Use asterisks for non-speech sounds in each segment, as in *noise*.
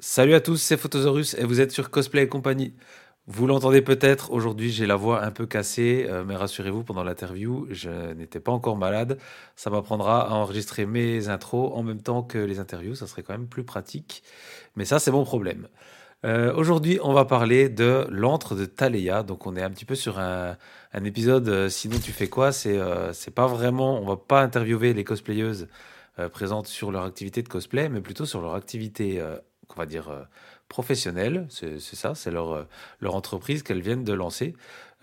Salut à tous, c'est Photosaurus et vous êtes sur Cosplay et compagnie. Vous l'entendez peut-être, aujourd'hui j'ai la voix un peu cassée, euh, mais rassurez-vous, pendant l'interview, je n'étais pas encore malade. Ça m'apprendra à enregistrer mes intros en même temps que les interviews, ça serait quand même plus pratique. Mais ça, c'est mon problème. Euh, aujourd'hui, on va parler de l'antre de Taléa. Donc, on est un petit peu sur un, épisode. euh, sinon, tu fais quoi? C'est pas vraiment. On va pas interviewer les cosplayeuses présentes sur leur activité de cosplay, mais plutôt sur leur activité, qu'on va dire euh, professionnelle. C'est ça, c'est leur euh, leur entreprise qu'elles viennent de lancer.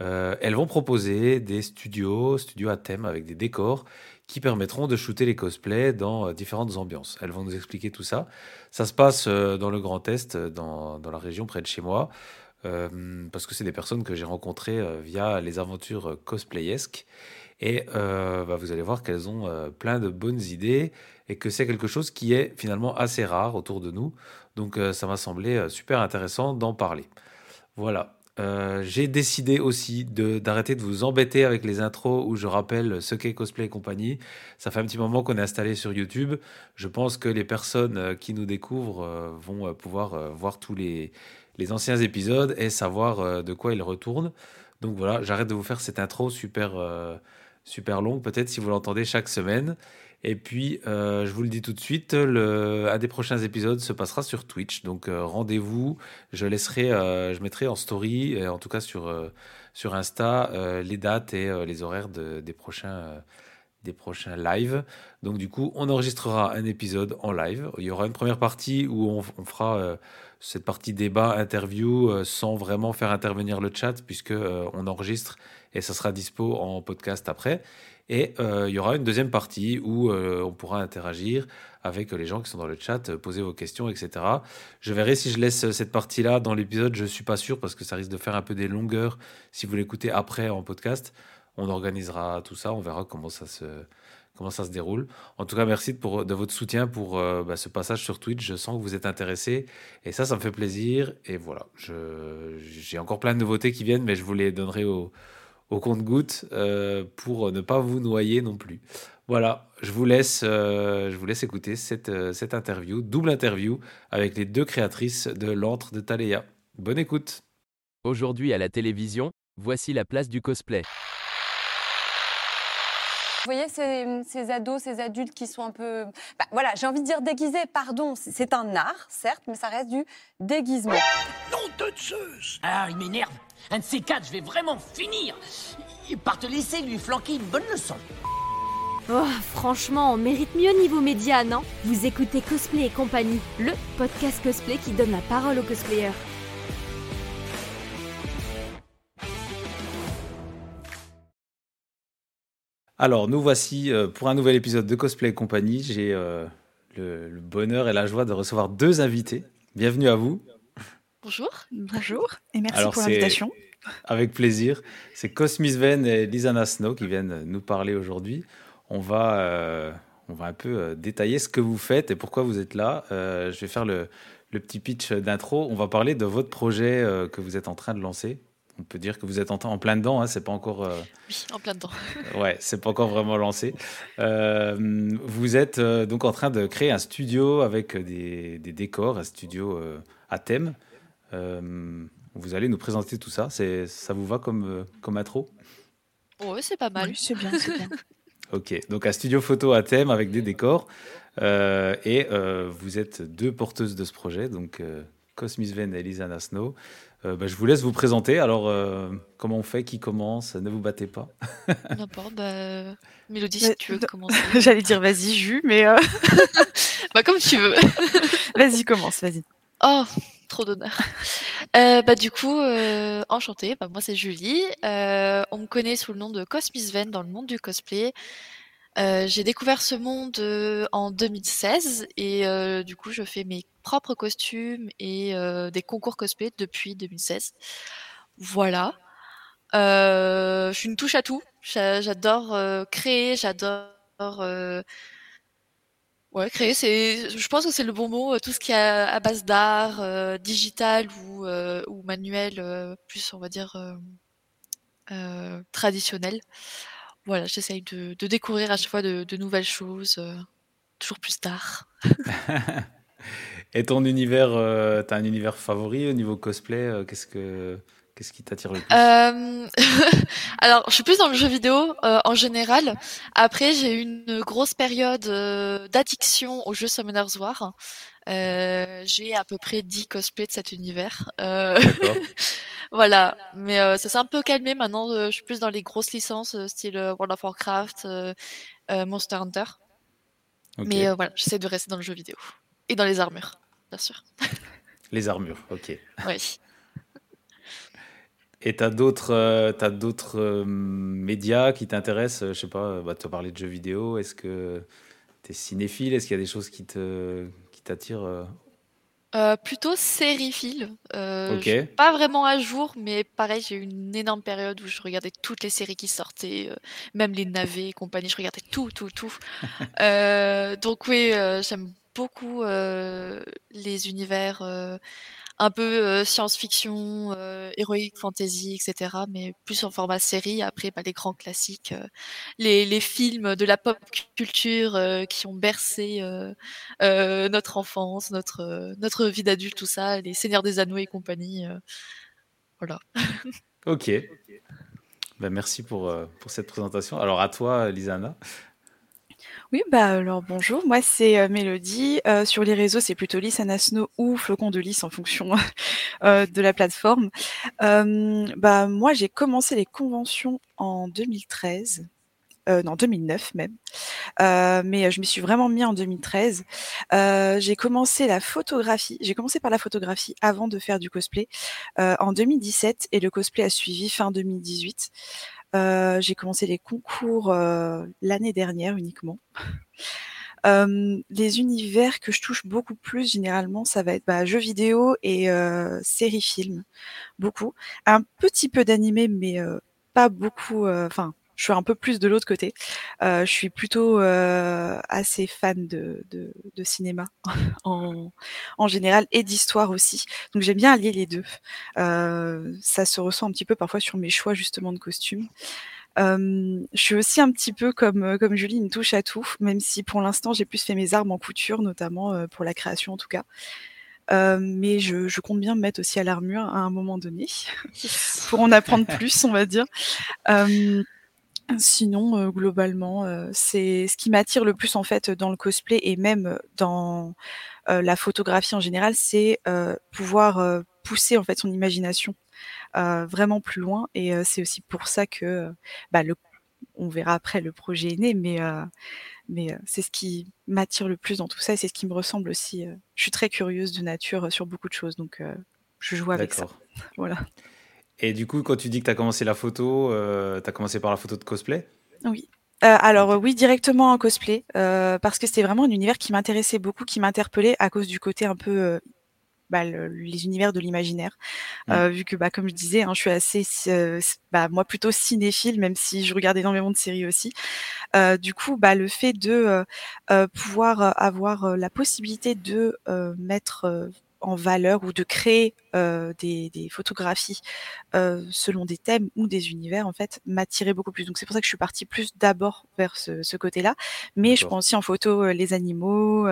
Euh, elles vont proposer des studios, studios à thème avec des décors qui permettront de shooter les cosplays dans euh, différentes ambiances. Elles vont nous expliquer tout ça. Ça se passe dans le Grand Est, dans, dans la région près de chez moi, parce que c'est des personnes que j'ai rencontrées via les aventures cosplayesques. Et bah, vous allez voir qu'elles ont plein de bonnes idées et que c'est quelque chose qui est finalement assez rare autour de nous. Donc euh, ça m'a semblé euh, super intéressant d'en parler. Voilà. Euh, j'ai décidé aussi d'arrêter de vous embêter avec les intros où je rappelle ce qu'est cosplay et compagnie. Ça fait un petit moment qu'on est installé sur YouTube. Je pense que les personnes qui nous découvrent vont pouvoir voir tous les, anciens épisodes et savoir de quoi ils retournent. Donc voilà, j'arrête de vous faire cette intro super, super longue, peut-être si vous l'entendez chaque semaine. Et puis, euh, je vous le dis tout de suite, un des prochains épisodes se passera sur Twitch. Donc euh, rendez-vous, je laisserai, euh, je mettrai en story, en tout cas sur, sur Insta, les dates et les horaires de- des prochains, des prochains lives. Donc du coup, on enregistrera un épisode en live. Il y aura une première partie où on, fera cette partie débat, interview, sans vraiment faire intervenir le chat, puisque euh, on enregistre et ça sera dispo en podcast après. Et euh, il y aura une deuxième partie où euh, on pourra interagir avec les gens qui sont dans le chat, euh, poser vos questions, etc. Je verrai si je laisse cette partie-là dans l'épisode. Je suis pas sûr parce que ça risque de faire un peu des longueurs si vous l'écoutez après en podcast. On organisera tout ça, on verra comment ça se, comment ça se déroule. En tout cas, merci pour, de votre soutien pour bah, ce passage sur Twitch. Je sens que vous êtes intéressés et ça, ça me fait plaisir. Et voilà, j'ai encore plein de nouveautés qui viennent, mais je vous les donnerai au, au compte-gouttes euh, pour ne pas vous noyer non plus. Voilà, je vous laisse, euh, je vous laisse écouter cette, euh, cette interview, double interview avec les deux créatrices de l'antre de Taléa. Bonne écoute. Aujourd'hui à la télévision, voici la place du cosplay. Vous voyez ces, ces ados, ces adultes qui sont un peu... bah, voilà, j'ai envie de dire déguisés, pardon, c'est- c'est un art, certes, mais ça reste du déguisement. Nom de Zeus Ah, il m'énerve. Un de ces quatre, je vais vraiment finir par te laisser lui flanquer une bonne leçon. Oh, franchement, on mérite mieux niveau média, non? Vous écoutez Cosplay et compagnie, le podcast cosplay qui donne la parole aux cosplayers. Alors, nous voici euh, pour un nouvel épisode de Cosplay et compagnie. J'ai euh, le, le bonheur et la joie de recevoir deux invités. Bienvenue à vous, Bonjour. Bonjour et merci Alors, pour l'invitation. avec plaisir. C'est Cosmis Ven et Lisana Snow qui viennent nous parler aujourd'hui. On va, euh, on va un peu euh, détailler ce que vous faites et pourquoi vous êtes là. Euh, je vais faire le, le petit pitch d'intro. On va parler de votre projet euh, que vous êtes en train de lancer. On peut dire que vous êtes en, en plein dedans, hein, c'est pas encore. euh, Oui, en plein dedans. *laughs* Ouais, c'est pas encore vraiment lancé. Euh, vous êtes euh, donc en train de créer un studio avec des, des décors, un studio euh, à thème. Euh, vous allez nous présenter tout ça. C'est, ça vous va comme, euh, comme intro? Ouais, c'est pas mal. Oui, c'est bien, c'est bien. *laughs* Ok, donc un studio photo à thème avec des décors. Euh, et euh, vous êtes deux porteuses de ce projet, donc euh, Cosmis Ven et Elisana Snow. Euh, bah, je vous laisse vous présenter. Alors, euh, comment on fait? Qui commence? Ne vous battez pas. *laughs* N'importe. Bah, Mélodie, si tu veux non. commencer. *laughs* J'allais dire vas-y, Jus, mais euh, bah, comme tu veux. vas-y, commence, vas-y. Oh, d'honneur. *laughs* Euh, bah, du coup, euh, enchantée. Bah, moi, c'est Julie. Euh, on me connaît sous le nom de Cosmis Ven dans le monde du cosplay. J'ai découvert ce monde en 2016 et du coup, je fais mes propres costumes et des concours cosplay depuis 2016. Voilà. Je suis une touche à tout. J'a- J'adore créer, j'adore ouais, créer. C'est, je pense que c'est le bon mot. euh, Tout ce qui est à, base d'art, euh, digital ou, euh, ou manuel, plus on va dire traditionnel. Voilà, j'essaye de, de découvrir à chaque fois de, de nouvelles choses, toujours plus d'art. *laughs* Et ton univers, t'as un univers favori au niveau cosplay Qu'est-ce que qu'est-ce qui t'attire le plus Euh, *laughs* Alors, je suis plus dans le jeu vidéo euh, en général. Après, j'ai eu une grosse période euh, d'addiction au jeu Summoner's War. Euh, j'ai à peu près 10 cosplays de cet univers. Euh, *laughs* voilà, mais euh, ça s'est un peu calmé maintenant. euh, je suis plus dans les grosses licences, style World of Warcraft, Monster Hunter. Mais euh, voilà, j'essaie de rester dans le jeu vidéo et dans les armures, bien sûr. Les armures, ok. Oui. Et t'as d'autres, euh, t'as d'autres euh, médias qui t'intéressent Je sais pas, bah, tu as parlé de jeux vidéo. Est-ce que t'es cinéphile Est-ce qu'il y a des choses qui te, qui t'attirent euh? Plutôt sériephile. Ok. je suis pas vraiment à jour, mais pareil, j'ai eu une énorme période où je regardais toutes les séries qui sortaient, même les navets et compagnie, je regardais tout, tout, tout. *laughs* Donc oui, j'aime beaucoup les univers un peu science-fiction, héroïque, fantasy, etc. Mais plus en format série. Après, bah, les grands classiques, les, films de la pop culture qui ont bercé notre enfance, notre, notre vie d'adulte, tout ça, les Seigneurs des Anneaux et compagnie. voilà. Ok. Ben, merci pour, pour cette présentation. Alors à toi, Lisana. Oui, bah alors bonjour, moi c'est euh, Mélodie. Euh, sur les réseaux, c'est plutôt Lys Anasno ou Flocon de Lys en fonction *laughs* euh, de la plateforme. Bah, moi, j'ai commencé les conventions en 2013. Euh, non, 2009 même. Mais je m'y suis vraiment mis en 2013. Euh, j'ai commencé la photographie. J'ai commencé par la photographie avant de faire du cosplay en 2017 et le cosplay a suivi fin 2018. Euh, j'ai commencé les concours euh, l'année dernière uniquement. *laughs* Euh, les univers que je touche beaucoup plus généralement, ça va être bah, jeux vidéo et séries films, beaucoup. Un petit peu d'animé, mais pas beaucoup. Enfin, je suis un peu plus de l'autre côté. Euh, je suis plutôt euh, assez fan de, de, de cinéma *laughs* en, en général et d'histoire aussi. Donc j'aime bien allier les deux. Euh, ça se ressent un petit peu parfois sur mes choix justement de costumes. Euh, je suis aussi un petit peu comme, euh, comme Julie, une touche à tout, même si pour l'instant j'ai plus fait mes armes en couture, notamment euh, pour la création en tout cas. Euh, mais je, je compte bien me mettre aussi à l'armure à un moment donné, *laughs* pour en apprendre *laughs* plus, on va dire. Euh, Sinon, euh, globalement, euh, c'est ce qui m'attire le plus en fait dans le cosplay et même dans euh, la photographie en général, c'est euh, pouvoir euh, pousser en fait son imagination euh, vraiment plus loin. Et euh, c'est aussi pour ça que, bah, le, on verra après le projet est né, mais euh, mais euh, c'est ce qui m'attire le plus dans tout ça et c'est ce qui me ressemble aussi. Je suis très curieuse de nature sur beaucoup de choses, donc euh, je joue avec ça. D'accord. *laughs* Voilà. Et du coup, quand tu dis que tu as commencé la photo, tu as commencé par la photo de cosplay? Oui. Euh, alors euh, oui, directement en cosplay, euh, parce que c'était vraiment un univers qui m'intéressait beaucoup, qui m'interpellait à cause du côté un peu euh, bah, le- les univers de l'imaginaire. Euh, vu que bah, comme je disais, hein, je suis assez euh, bah, moi plutôt cinéphile, même si je regarde énormément de séries aussi. Euh, du coup, bah, le fait de euh, euh, pouvoir euh, avoir euh, la possibilité de euh, mettre euh, en valeur ou de créer euh, des, des photographies euh, selon des thèmes ou des univers, en fait, m'attirait beaucoup plus. Donc c'est pour ça que je suis partie plus d'abord vers ce, ce côté-là. Mais je prends aussi en photo euh, les animaux.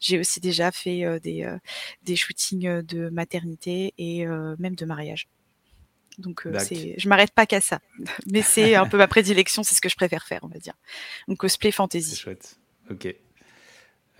J'ai aussi déjà fait des, des shootings de maternité et même de mariage. Donc c'est, je m'arrête pas qu'à ça. Mais c'est un peu ma prédilection, c'est ce que je préfère faire, on va dire. Donc cosplay C'est fantasy. chouette. Ok.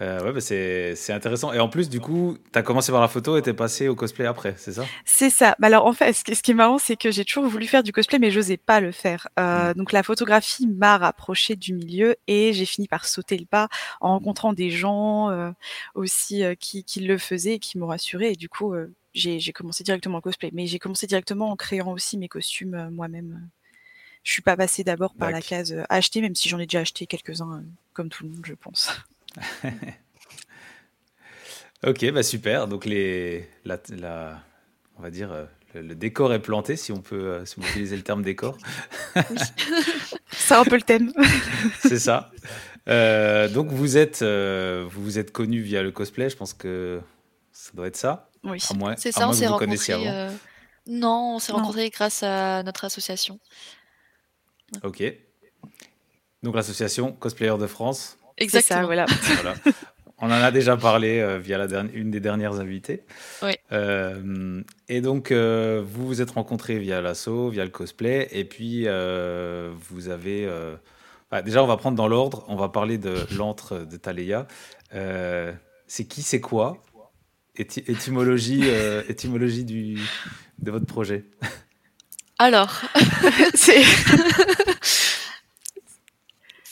Euh, ouais, bah, c'est intéressant. Et en plus, du coup, tu as commencé par la photo et tu es passé au cosplay après, c'est ça? C'est ça. Bah alors en fait, ce qui, ce qui est marrant, c'est que j'ai toujours voulu faire du cosplay, mais j'osais pas le faire. Euh, Donc la photographie m'a rapprochée du milieu et j'ai fini par sauter le pas en rencontrant des gens euh, aussi euh, qui, qui le faisaient et qui m'ont rassuré. Et du coup, j'ai commencé directement en cosplay, mais j'ai commencé directement en créant aussi mes costumes moi-même. Je suis pas passée d'abord par la case acheter, même si j'en ai déjà acheté quelques-uns, comme tout le monde, je pense. *laughs* Ok, bah super. Donc les, la, la- on va dire, euh, le, le décor est planté, si on peut, euh, si on peut utiliser le terme décor. *laughs* C'est un peu le thème. *laughs* C'est ça. Euh, donc vous êtes, euh, vous vous êtes connu via le cosplay. Je pense que ça doit être ça. Oui. À moins, C'est ça, on s'est rencontrés. avant. euh, Non, on s'est rencontrés grâce à notre association. Ok. Donc l'association Cosplayers de France. Exactement. ça, voilà. *laughs* Voilà. On en a déjà parlé euh, via la dernière, une des dernières invitées. Oui. Euh, et donc, euh, vous vous êtes rencontrés via l'assaut, via le cosplay, et puis vous avez. bah, déjà, on va prendre dans l'ordre. On va parler de *laughs* l'antre de Taléa. Euh, c'est qui, c'est quoi? Éty- étymologie, *laughs* étymologie du, de votre projet? Alors, C'est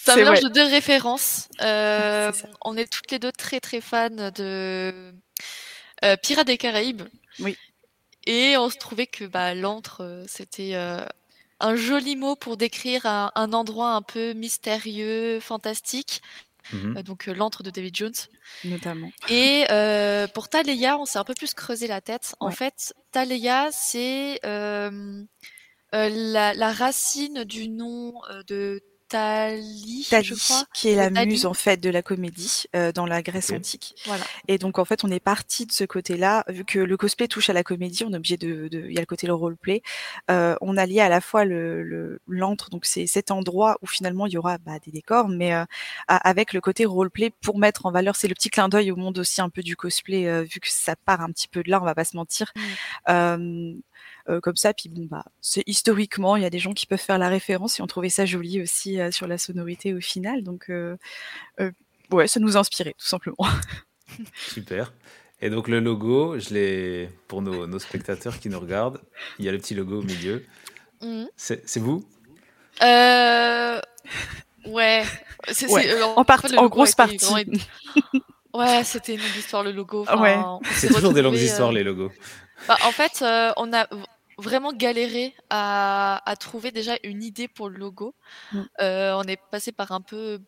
c'est un C'est mélange vrai. de deux références. Euh, *laughs* ça. on est toutes les deux très très fans de euh, Pirates des Caraïbes. Oui. Et on se trouvait que bah, l'antre, euh, c'était euh, un joli mot pour décrire un, un endroit un peu mystérieux, fantastique. Mhm. Donc l'antre de David Jones. notamment. Et euh, pour Taléa, on s'est un peu plus creusé la tête. En fait, Taléa, c'est euh, euh, la, la racine du nom de Thalie, je Thalie, crois. qui est la Thalie. muse en fait de la comédie euh, dans la Grèce antique. Voilà. Et donc en fait on est parti de ce côté-là, vu que le cosplay touche à la comédie, on est obligé de, de- il y a le côté le roleplay. Euh, on a lié à la fois le le- l'antre, donc c'est cet endroit où finalement il y aura bah, des décors, mais euh, avec le côté roleplay pour mettre en valeur, c'est le petit clin d'œil au monde aussi un peu du cosplay, euh, vu que ça part un petit peu de là, on va pas se mentir. Mm. Euh, comme ça, puis bon bah c'est historiquement, il y a des gens qui peuvent faire la référence et on trouvait ça joli aussi euh, sur la sonorité au final, donc euh, euh, ouais, ça nous a inspiré tout simplement. *laughs* Super. Et donc le logo, je l'ai pour nos, nos spectateurs qui nous regardent. Il y a le petit logo au milieu. Mhm. C'est vous? Euh, Ouais. C'est, Ouais, c'est- euh, En, part- en grosse partie. *laughs* Ouais, c'était une longue histoire, le logo. Enfin, Ouais. C'est toujours des longues histoires, euh, les logos. Bah, en fait, euh, on a vraiment galéré à, à trouver déjà une idée pour le logo. Mm. Euh, on est passé par un peu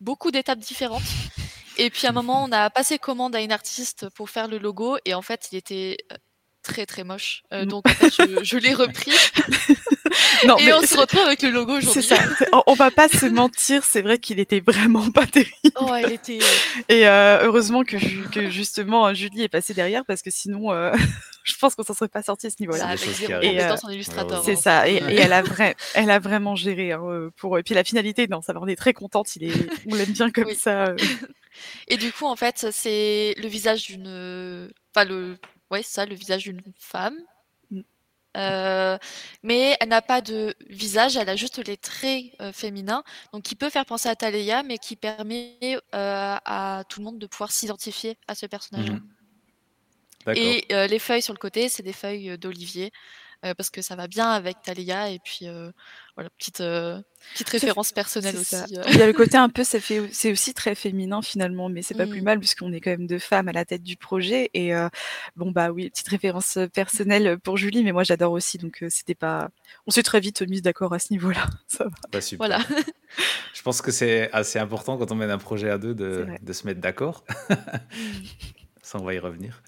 beaucoup d'étapes différentes. Et puis à un moment, on a passé commande à une artiste pour faire le logo. Et en fait, il était euh, très très moche. Euh, Mm. donc en fait, je, je l'ai repris. *laughs* Non, et mais on se retrouve avec le logo c'est aujourd'hui. ça. C'est- On, on va pas se mentir, c'est vrai qu'il était vraiment pas terrible. Oh, était. Et euh, heureusement que, que justement euh, Julie est passée derrière parce que sinon, euh, *laughs* je pense qu'on s'en serait pas sorti à ce Ça niveau-là. C'est ça. Et, et elle a vrai, elle a vraiment géré. hein, euh, pour et puis la finalité, non, ça va. On est très contente. Il est, *laughs* on l'aime bien comme Oui. ça. euh. Et du coup, en fait, c'est le visage d'une. Enfin, le. Ouais, c'est ça, le visage d'une femme. Mm. Euh, mais elle n'a pas de visage, elle a juste les traits euh, féminins, donc qui peut faire penser à Taléa, mais qui permet euh, à tout le monde de pouvoir s'identifier à ce personnage. D'accord. Et euh, les feuilles sur le côté, c'est des feuilles d'olivier, euh, parce que ça va bien avec Taléa, et puis euh, voilà, petite, euh, petite référence personnelle aussi. euh. Il y a le côté un *laughs* peu, ça fait, c'est aussi très féminin finalement, mais c'est pas plus Mm. mal puisqu'on est quand même deux femmes à la tête du projet. Et euh, bon bah oui, petite référence personnelle pour Julie, mais moi j'adore aussi, donc euh, c'était pas. On s'est très vite mis d'accord à ce niveau-là. *laughs* Ça va. Bah, super. Voilà. *laughs* Je pense que c'est assez important quand on mène un projet à deux de, de se mettre d'accord. Ça, on va y revenir.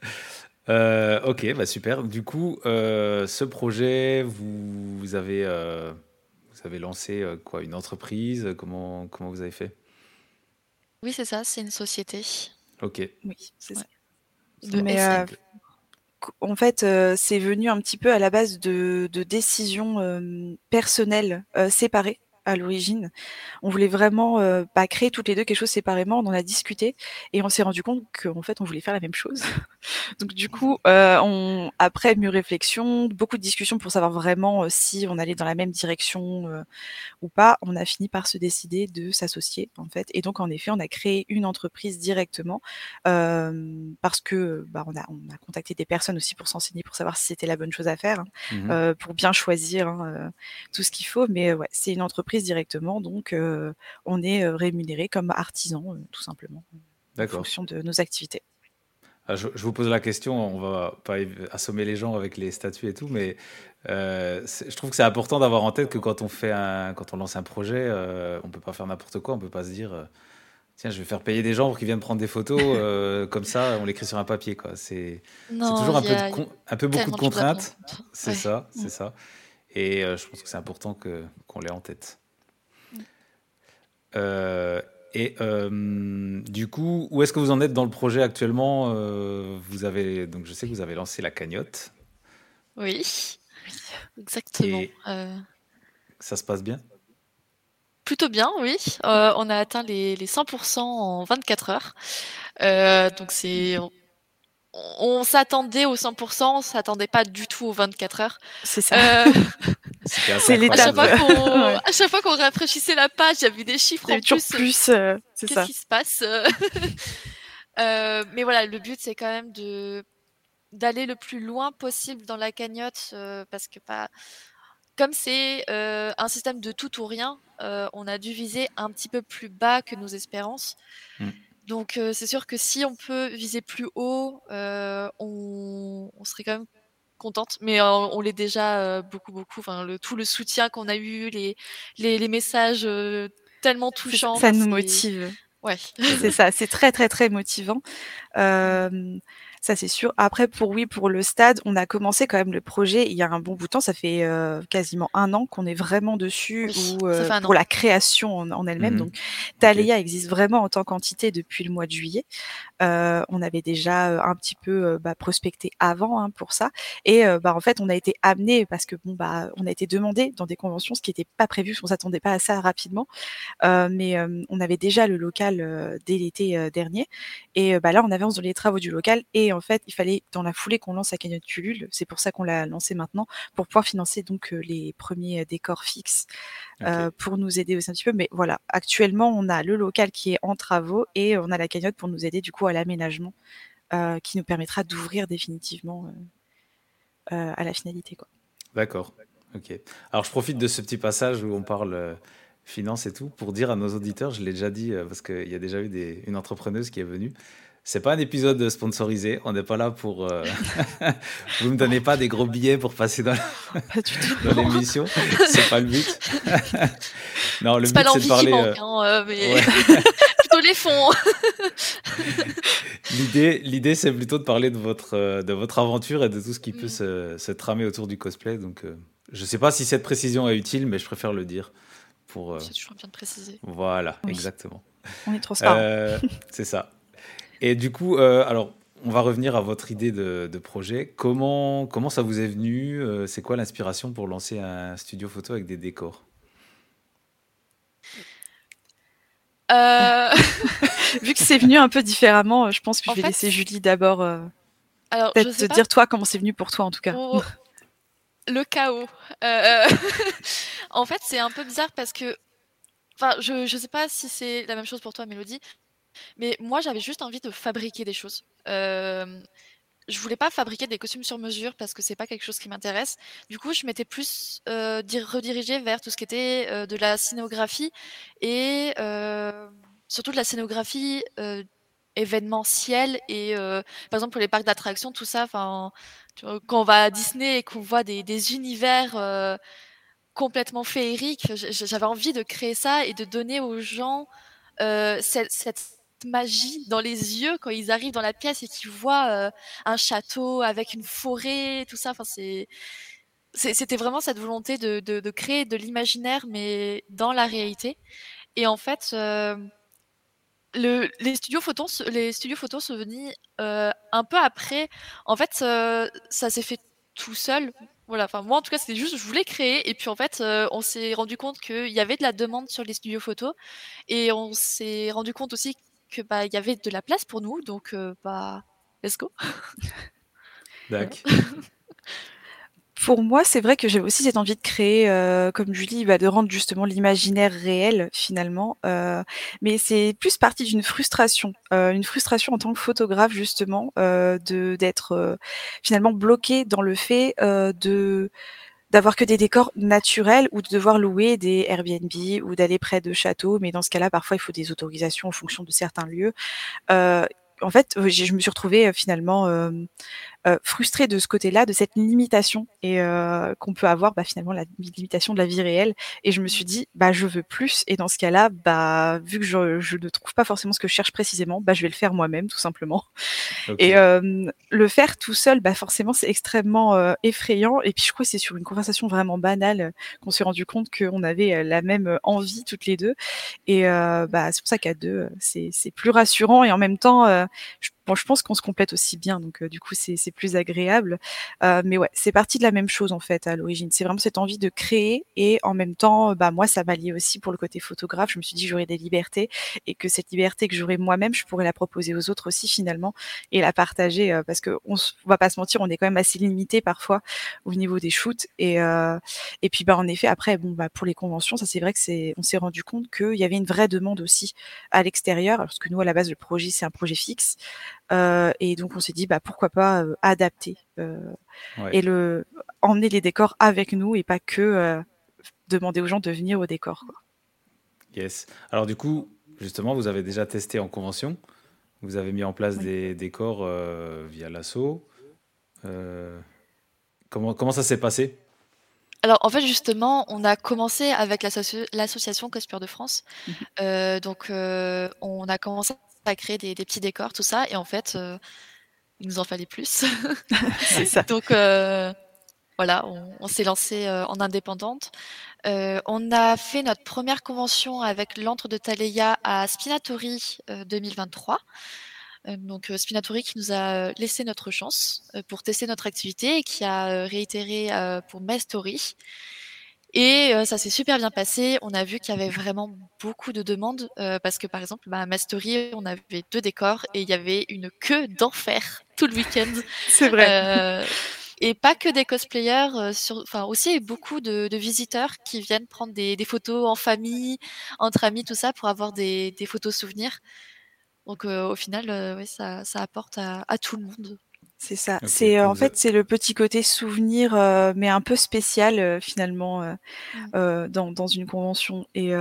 Euh, ok, bah super. Du coup, euh, ce projet, vous, vous avez, euh, avez lancé euh, quoi, une entreprise Comment, comment vous avez fait? Oui, c'est ça, c'est une société. Ok. Oui, c'est Ouais. ça. De Mais euh, en fait, euh, c'est venu un petit peu à la base de, de décisions euh, personnelles euh, séparées à l'origine. On voulait vraiment euh, bah, créer toutes les deux quelque chose séparément. On en a discuté et on s'est rendu compte qu'en fait, on voulait faire la même chose. *laughs* Donc du coup, euh, on, après mûre réflexion, beaucoup de discussions pour savoir vraiment euh, si on allait dans la même direction ou pas, on a fini par se décider de s'associer en fait. Et donc en effet, on a créé une entreprise directement parce que bah, on, a, on a contacté des personnes aussi pour s'enseigner, pour savoir si c'était la bonne chose à faire, hein, euh, pour bien choisir hein, tout ce qu'il faut. Mais ouais, c'est une entreprise directement, donc euh, on est rémunéré comme artisan, euh, tout simplement, en D'accord. fonction de nos activités. Ah, je, je vous pose la question, on va pas assommer les gens avec les statuts et tout, mais euh, je trouve que c'est important d'avoir en tête que quand on fait un, quand on lance un projet, euh, on peut pas faire n'importe quoi, on peut pas se dire, euh, tiens, je vais faire payer des gens pour qu'ils viennent prendre des photos, *laughs* euh, comme ça, on l'écrit sur un papier, quoi. C'est toujours un peu, a- de con- un peu beaucoup de contraintes. C'est Ouais. ça, Mm. c'est ça. Et euh, je pense que c'est important que qu'on l'ait en tête. Euh, et euh, du coup, où est-ce que vous en êtes dans le projet actuellement Euh, Vous avez donc, je sais que vous avez lancé la cagnotte. Oui, exactement. Et- Ça se passe bien? plutôt bien, oui. Euh, on a atteint les, les 100% en 24 heures. Euh, donc c'est on, s'attendait au 100%, on s'attendait pas du tout aux 24 heures. C'est ça. Euh, *laughs* c'est l'étape. À chaque fois qu'on rafraîchissait la page, il y avait des chiffres en plus. plus euh, Qu'est-ce qui se passe? Mais voilà, le but c'est quand même de d'aller le plus loin possible dans la cagnotte parce que pas comme c'est un système de tout ou rien, on a dû viser un petit peu plus bas que nos espérances. Mmh. Donc c'est sûr que si on peut viser plus haut, on, serait quand même contente. Mais on l'est déjà beaucoup, beaucoup. Enfin, le, tout le soutien qu'on a eu, les, les, messages tellement touchants. Ça nous motive. Ouais. c'est ça, c'est très très très motivant *laughs* ça c'est sûr. Après, pour oui, pour le stade, on a commencé quand même le projet il y a un bon bout de temps. Ça fait euh, quasiment un an qu'on est vraiment dessus ou euh, pour la création en, elle-même. Mmh Donc, Talia existe vraiment en tant qu'entité depuis le mois de juillet. Euh, on avait déjà un petit peu bah, prospecté avant hein, pour ça. Et bah, en fait, on a été amené parce que bon bah, on a été demandé dans des conventions, ce qui n'était pas prévu, on s'attendait pas à ça rapidement. mais on avait déjà le local dès l'été dernier. Et bah, là, on avance dans les travaux du local et en fait, il fallait dans la foulée qu'on lance la cagnotte Culule. C'est pour ça qu'on l'a lancé maintenant, pour pouvoir financer donc euh, les premiers euh, décors fixes euh, pour nous aider aussi un petit peu. Mais voilà, actuellement, on a le local qui est en travaux et on a la cagnotte pour nous aider du coup à l'aménagement qui nous permettra d'ouvrir définitivement à la finalité. D'accord. Ok. Alors je profite de ce petit passage où on parle finance et tout pour dire à nos auditeurs, je l'ai déjà dit parce qu'il y a déjà eu une entrepreneuse qui est venue. C'est pas un épisode sponsorisé. On n'est pas là pour. Euh... *laughs* Vous me donnez pas des gros billets pour passer dans *laughs* l'émission. c'est pas le but. *laughs* non, le but c'est de parler. Manque, euh, hein, euh, mais... plutôt les fonds. l'idée, l'idée, c'est plutôt de parler de votre, euh, de votre aventure et de tout ce qui peut mm. se, se, tramer autour du cosplay. Donc, je sais pas si cette précision est utile, mais je préfère le dire. Pour, C'est toujours bien de préciser. Voilà, exactement. On est transparent. c'est ça. Et du coup, euh, alors, on va revenir à votre idée de, projet. Comment, comment ça vous est venu euh, C'est quoi l'inspiration pour lancer un studio photo avec des décors? Euh, *laughs* Vu que c'est venu un peu différemment, je pense que je vais laisser Julie d'abord. Peut-être te dire toi comment c'est venu pour toi en tout cas. Le chaos. *laughs* en fait, c'est un peu bizarre parce que Enfin, je ne sais pas si c'est la même chose pour toi, Mélodie, mais moi, j'avais juste envie de fabriquer des choses. Euh, je voulais pas fabriquer des costumes sur mesure parce que c'est pas quelque chose qui m'intéresse. Du coup, je m'étais plus euh, redirigée vers tout ce qui était de la scénographie et surtout de la scénographie événementielle et par exemple pour les parcs d'attractions, tout ça. Enfin, quand on va à Disney et qu'on voit des, des univers complètement féeriques, j'avais envie de créer ça et de donner aux gens cette, cette magie dans les yeux quand ils arrivent dans la pièce et qu'ils voient euh, un château avec une forêt, tout ça. Enfin, c'est c'était vraiment cette volonté de, de, créer de l'imaginaire, mais dans la réalité. Et en fait, euh, le, les studios photos, les studios photos sont venus euh, un peu après. En fait, ça s'est fait tout seul. Voilà. Enfin, moi, en tout cas, c'était juste, je voulais créer, et puis en fait, on s'est rendu compte qu'il y avait de la demande sur les studios photos, et on s'est rendu compte aussi que bah il y avait de la place pour nous, donc euh, bah let's go. *laughs* D'accord. Pour moi, c'est vrai que j'avais aussi cette envie de créer, euh, comme Julie, bah, de rendre justement l'imaginaire réel finalement. Euh, mais c'est plus parti d'une frustration, une frustration en tant que photographe justement, de d'être finalement bloqué dans le fait de d'avoir que des décors naturels ou de devoir louer des Airbnb ou d'aller près de châteaux. Mais dans ce cas-là, parfois, il faut des autorisations en fonction de certains lieux. Euh, en fait, je me suis retrouvée finalement euh, frustrée de ce côté-là, de cette limitation et euh, qu'on peut avoir bah, finalement la limitation de la vie réelle. Et je me suis dit, bah je veux plus. Et dans ce cas-là, bah vu que je, je, ne trouve pas forcément ce que je cherche précisément, bah je vais le faire moi-même tout simplement. Et euh, le faire tout seul, bah forcément c'est extrêmement euh, effrayant. Et puis je crois que c'est sur une conversation vraiment banale qu'on s'est rendu compte qu'on avait la même envie toutes les deux. Et bah c'est pour ça qu'à deux, c'est plus rassurant et en même temps, je bon, je pense qu'on se complète aussi bien, donc du coup, c'est plus agréable. mais ouais, c'est parti de la même chose en fait à l'origine. C'est vraiment cette envie de créer et en même temps, bah moi, ça m'a lié aussi pour le côté photographe. Je me suis dit j'aurais des libertés et que cette liberté que j'aurais moi-même, je pourrais la proposer aux autres aussi finalement et la partager parce que on, va pas se mentir, on est quand même assez limité parfois au niveau des shoots et et puis bah en effet après bon bah pour les conventions, ça c'est vrai que c'est on s'est rendu compte qu'il y avait une vraie demande aussi à l'extérieur parce que nous à la base le projet c'est un projet fixe et donc on s'est dit bah pourquoi pas adapter et le emmener les décors avec nous et pas que demander aux gens de venir au décor. Yes. Alors du coup, justement, vous avez déjà testé en convention. Vous avez mis en place des décors via l'assaut. comment, comment ça s'est passé? Alors en fait justement, on a commencé avec l'association Cosplay de France. Mmh donc on a commencé à créer des, petits décors, tout ça, et en fait, il nous en fallait plus. *laughs* C'est ça. donc voilà, on, s'est lancé en indépendante. on a fait notre première convention avec l'antre de Taleya à Spinatori 2023. Donc Spinatori qui nous a laissé notre chance pour tester notre activité et qui a réitéré pour Mestory. Et ça s'est super bien passé. On a vu qu'il y avait vraiment beaucoup de demandes parce que par exemple, bah, à Mastery, on avait deux décors et il y avait une queue d'enfer tout le week-end. *laughs* C'est vrai. et pas que des cosplayers, enfin aussi beaucoup de, visiteurs qui viennent prendre des, photos en famille, entre amis, tout ça, pour avoir des, photos souvenirs. Donc au final, oui, ça, apporte à tout le monde. C'est ça. C'est en fait c'est le petit côté souvenir, mais un peu spécial finalement mmh. dans, dans une convention. Et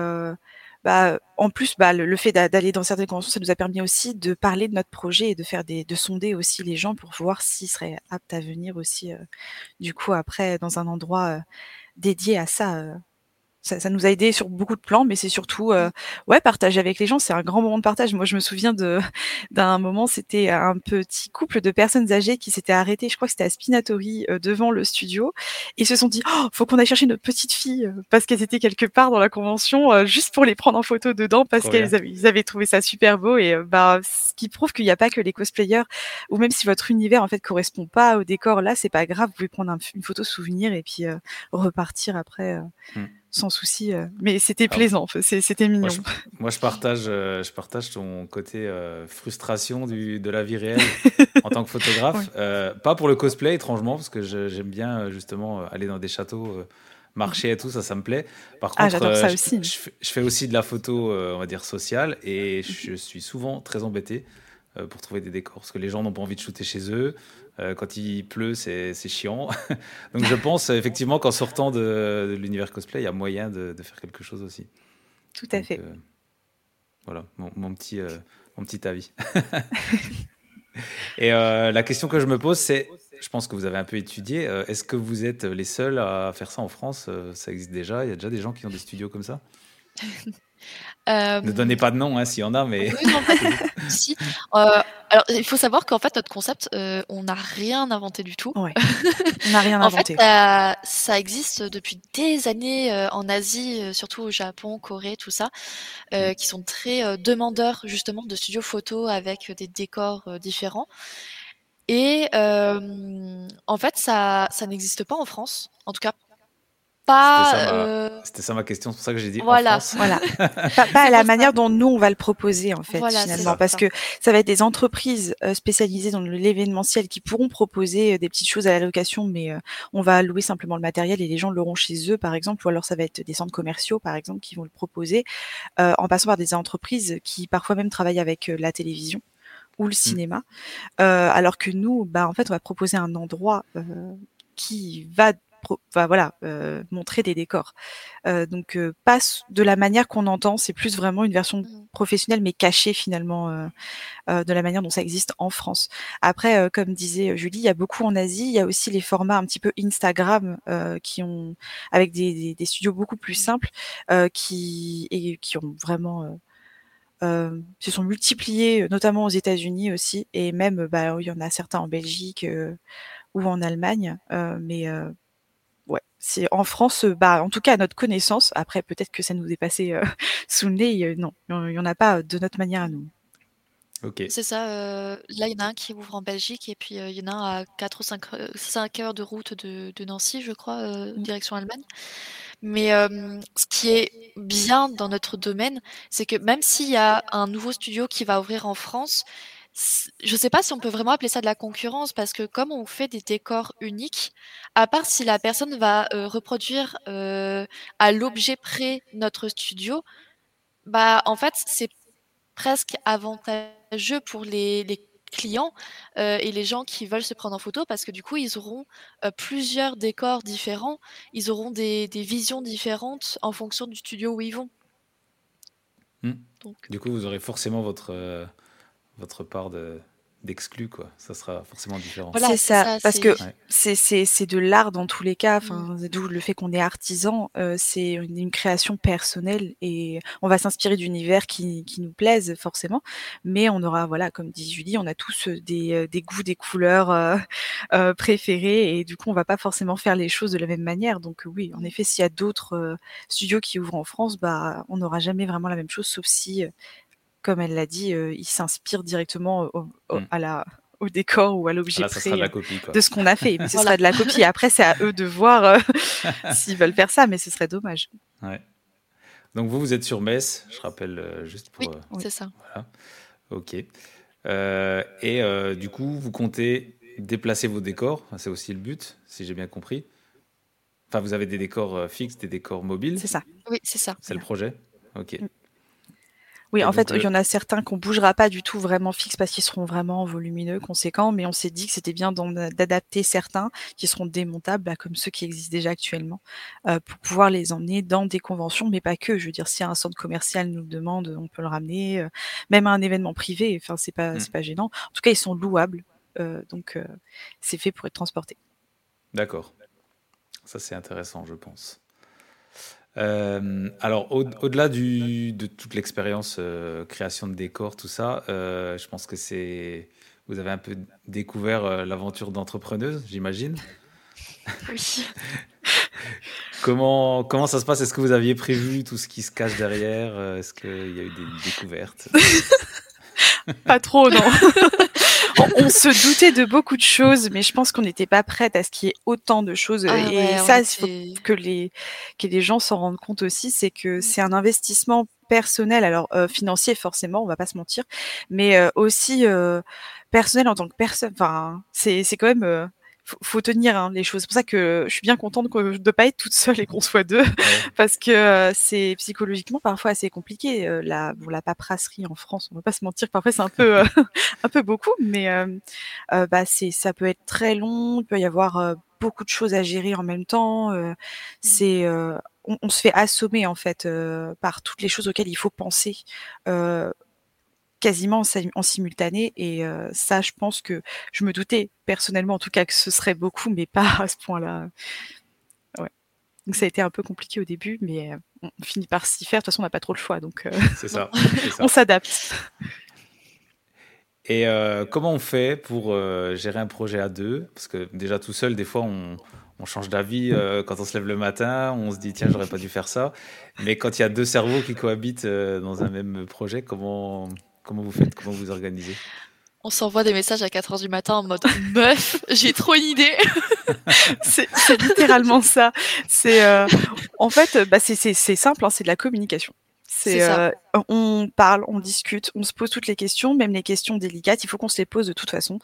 bah en plus bah le, fait d'aller dans certaines conventions, ça nous a permis aussi de parler de notre projet et de faire des de sonder aussi les gens pour voir s'ils seraient aptes à venir aussi du coup après dans un endroit dédié à ça ça, ça, nous a aidé sur beaucoup de plans, mais c'est surtout euh, ouais partager avec les gens. C'est un grand moment de partage. Moi, je me souviens de *laughs* d'un moment, c'était un petit couple de personnes âgées qui s'étaient arrêtées. Je crois que c'était à Spinatori euh, devant le studio. Et ils se sont dit, oh, faut qu'on aille chercher notre petite fille euh, parce qu'elles étaient quelque part dans la convention juste pour les prendre en photo dedans parce qu'elles avaient, ils avaient trouvé ça super beau. Et bah, ce qui prouve qu'il n'y a pas que les cosplayers ou même si votre univers en fait correspond pas au décor là, c'est pas grave. Vous pouvez prendre une photo souvenir et puis repartir après. Mmh sans souci. Euh, mais c'était plaisant, c'était mignon. *laughs* Moi je, partage, euh, je partage ton côté euh, frustration du, de la vie réelle en tant que photographe. *laughs* pas pour le cosplay, étrangement, parce que j'aime bien justement aller dans des châteaux, marcher et tout, ça, ça me plaît. Par ah, contre, ça aussi. Je, je, fais aussi de la photo, on va dire, sociale, et je suis souvent très embêté pour trouver des décors, parce que les gens n'ont pas envie de shooter chez eux. Euh, quand il pleut, c'est chiant. *laughs* Donc je pense effectivement qu'en sortant de, l'univers cosplay, il y a moyen de, faire quelque chose aussi. Tout à fait. Euh, voilà, mon, petit, euh, *laughs* mon petit avis. *laughs* Et la question que je me pose, c'est, je pense que vous avez un peu étudié, est-ce que vous êtes les seuls à faire ça en France? Ça existe déjà? Il y a déjà des gens qui ont des studios comme ça? Ne donnez pas de nom hein, s'il y en a, mais. *laughs* si. Euh, alors, il faut savoir qu'en fait, notre concept, euh, on n'a rien inventé du tout. Ouais. *laughs* On n'a rien inventé. En fait, ça, existe depuis des années euh, en Asie, surtout au Japon, Corée, tout ça, mm. qui sont très demandeurs justement de studios photo avec des décors différents. Et en fait, ça, ça n'existe pas en France, en tout cas pas. C'était ça, ma question, c'est pour ça que j'ai dit voilà, en. Voilà. *laughs* *laughs* pas, à la manière dont nous on va le proposer en fait finalement, parce que ça va être des entreprises euh, spécialisées dans l'événementiel qui pourront proposer euh, des petites choses à la location, mais euh, on va louer simplement le matériel et les gens l'auront chez eux par exemple, ou alors ça va être des centres commerciaux par exemple qui vont le proposer, en passant par des entreprises qui parfois même travaillent avec la télévision ou le mmh. cinéma, alors que nous, bah en fait, on va proposer un endroit qui va voilà, euh, montrer des décors. Euh, donc euh, pas de la manière qu'on entend, c'est plus vraiment une version mmh. professionnelle mais cachée finalement de la manière dont ça existe en France. Après, comme disait Julie, il y a beaucoup en Asie, il y a aussi les formats un petit peu Instagram qui ont avec des, des, studios beaucoup plus mmh. simples qui et qui ont vraiment euh, se sont multipliés, notamment aux États-Unis aussi, et même, bah, il y en a certains en Belgique ou en Allemagne, mais c'est en France, bah, en tout cas à notre connaissance. Après, peut-être que ça nous est passé euh, *laughs* sous le nez. non, il n'y en a pas de notre manière à nous. Ok. C'est ça. euh, là, il y en a un qui ouvre en Belgique et puis euh, il y en a un à 4 ou 5, 5 heures de route de, de Nancy, je crois, euh, Mm. direction Allemagne. Mais euh, ce qui est bien dans notre domaine, c'est que même s'il y a un nouveau studio qui va ouvrir en France, je ne sais pas si on peut vraiment appeler ça de la concurrence parce que comme on fait des décors uniques, à part si la personne va euh, reproduire euh, à l'objet près notre studio, bah en fait c'est presque avantageux pour les, les clients euh, et les gens qui veulent se prendre en photo parce que du coup ils auront plusieurs décors différents, ils auront des, des visions différentes en fonction du studio où ils vont. Hmm. Donc, Du coup, vous aurez forcément votre, votre part de- d'exclus, quoi. Ça sera forcément différent. Voilà, c'est ça, ça, parce que Ouais. c'est c'est c'est de l'art dans tous les cas. Mm. D'où le fait qu'on est artisan, euh, c'est une, une création personnelle et on va s'inspirer d'univers qui qui nous plaisent forcément, mais on aura voilà, comme dit Julie, on a tous euh, des euh, des goûts, des couleurs euh, *laughs* euh, préférés et du coup on va pas forcément faire les choses de la même manière. Donc oui, en effet, s'il y a d'autres euh, studios qui ouvrent en France, bah on n'aura jamais vraiment la même chose, sauf si, euh, comme elle l'a dit, euh, ils s'inspirent directement au, au- Mm. à la au décor ou à l'objet sera de la euh, de ce qu'on a fait. *laughs* Mais ce Voilà. serait de la copie. Après, c'est à eux de voir euh, *laughs* s'ils veulent faire ça, mais ce serait dommage. Ouais. Donc vous, vous êtes sur Metz, je rappelle euh, juste pour... Oui. euh, Oui. c'est ça. voilà. Ok. Euh, et euh, du coup, vous comptez déplacer vos décors, Enfin, c'est aussi le but, si j'ai bien compris. Enfin, vous avez des décors euh, fixes, des décors mobiles, C'est ça. Oui, c'est ça. c'est le projet Ok. Mm. Oui, en fait, euh, il y en a certains qu'on bougera pas du tout vraiment fixes parce qu'ils seront vraiment volumineux, conséquents, mais on s'est dit que c'était bien d'adapter certains qui seront démontables, bah, comme ceux qui existent déjà actuellement, euh, pour pouvoir les emmener dans des conventions, mais pas que. Je veux dire, si un centre commercial nous le demande, on peut le ramener, euh, même à un événement privé. Enfin, c'est pas, Mm. c'est pas gênant. En tout cas, ils sont louables, euh, donc euh, c'est fait pour être transporté. D'accord. Ça, c'est intéressant, je pense. Euh, alors, au- au-delà de toute l'expérience euh, création de décors, tout ça, euh, je pense que c'est. Vous avez un peu découvert l'aventure d'entrepreneuse, j'imagine. Oui. *laughs* Comment, comment ça se passe? Est-ce que vous aviez prévu tout ce qui se cache derrière? Est-ce qu'il y a eu des découvertes? *laughs* Pas trop, non. *laughs* *laughs* on, se doutait de beaucoup de choses, mais je pense qu'on n'était pas prête à ce qu'il y ait autant de choses. Ah et ouais, ça, il faut que les, que les gens s'en rendent compte aussi, c'est que c'est un investissement personnel, alors euh, financier forcément, on va pas se mentir, mais euh, aussi euh, personnel en tant que personne. Enfin, c'est c'est quand même euh, faut, faut tenir hein, les choses. C'est pour ça que je suis bien contente que- de ne pas être toute seule et qu'on soit deux, *laughs* parce que euh, c'est psychologiquement parfois assez compliqué. euh, la, bon, la paperasserie en France, on va pas se mentir, parfois c'est un peu euh, *laughs* un peu beaucoup, mais euh, euh, bah c'est ça peut être très long. Il peut y avoir euh, beaucoup de choses à gérer en même temps. euh, c'est euh, on, on se fait assommer en fait euh, par toutes les choses auxquelles il faut penser. Quasiment en, sim- en simultané et euh, ça je pense que je me doutais personnellement en tout cas que ce serait beaucoup mais pas à ce point-là. Ouais. Donc ça a été un peu compliqué au début mais euh, on finit par s'y faire. De toute façon on n'a pas trop le choix donc euh, C'est ça. *laughs* on s'adapte. Et euh, comment on fait pour gérer un projet à deux? Parce que déjà tout seul, des fois, on, on change d'avis euh, quand on se lève le matin, on se dit tiens, j'aurais pas dû faire ça. Mais quand il y a deux cerveaux qui cohabitent euh, dans un même projet, comment, comment vous faites Comment vous organisez? On s'envoie des messages à 4h du matin en mode meuf, j'ai trop une idée. *laughs* c'est littéralement *laughs* ça. C'est euh, en fait bah, c'est simple hein, c'est de la communication. C'est euh, on parle on discute on se pose toutes les questions même les questions délicates il faut qu'on se les pose de toute façon.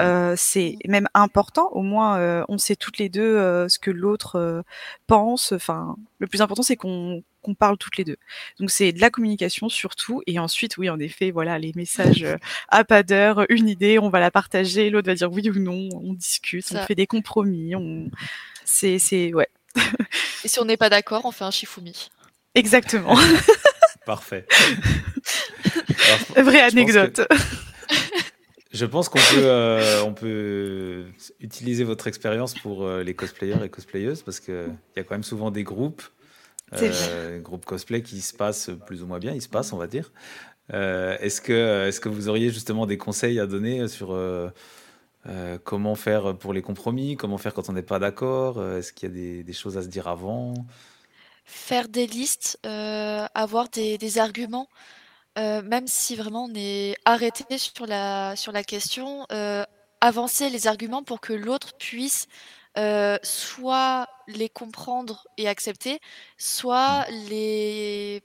Euh, c'est même important au moins euh, on sait toutes les deux euh, ce que l'autre euh, pense. Enfin le plus important c'est qu'on qu'on parle toutes les deux. Donc c'est de la communication surtout. Et ensuite oui en effet voilà les messages *laughs* euh, à pas d'heure une idée on va la partager l'autre va dire oui ou non on discute on fait des compromis on c'est c'est ouais. Et si on n'est pas d'accord, on fait un shifumi. exactement. *laughs* Parfait. Alors, vraie anecdote. *laughs* Je pense qu'on peut, euh, on peut utiliser votre expérience pour euh, les cosplayers et cosplayeuses parce qu'il y a quand même souvent des groupes, euh, groupes cosplay qui se passent plus ou moins bien, ils se passent, on va dire. Euh, est-ce, que, est-ce que vous auriez justement des conseils à donner sur euh, euh, comment faire pour les compromis, comment faire quand on n'est pas d'accord Est-ce qu'il y a des, des choses à se dire avant? Faire des listes, euh, avoir des, des arguments. euh, même si vraiment on est arrêté sur la, sur la question, euh, avancer les arguments pour que l'autre puisse euh, soit les comprendre et accepter, soit les,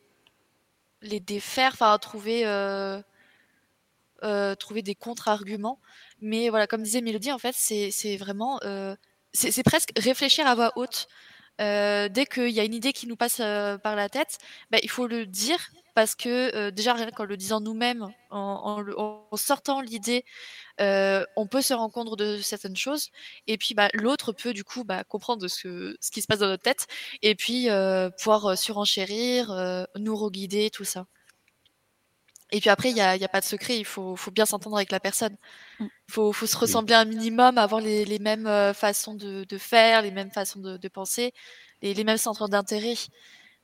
les défaire, enfin trouver, euh, euh, trouver des contre-arguments. Mais voilà, comme disait Mélodie, en fait, c'est c'est vraiment, c'est presque réfléchir à voix haute. Dès qu'il y a une idée qui nous passe par la tête, bah, il faut le dire parce que euh, déjà rien qu'en le disant nous-mêmes, en, en le- en sortant l'idée, euh, on peut se rendre compte de certaines choses. Et puis bah, l'autre peut du coup bah, comprendre ce, que- ce qui se passe dans notre tête et puis euh, pouvoir surenchérir, euh, nous reguider, tout ça. Et puis après, il n'y a, pas de secret, il faut, faut bien s'entendre avec la personne. Mm. Il faut, faut se ressembler un minimum, avoir les, les mêmes façons de, de faire, les mêmes façons de, de penser, et les mêmes centres d'intérêt.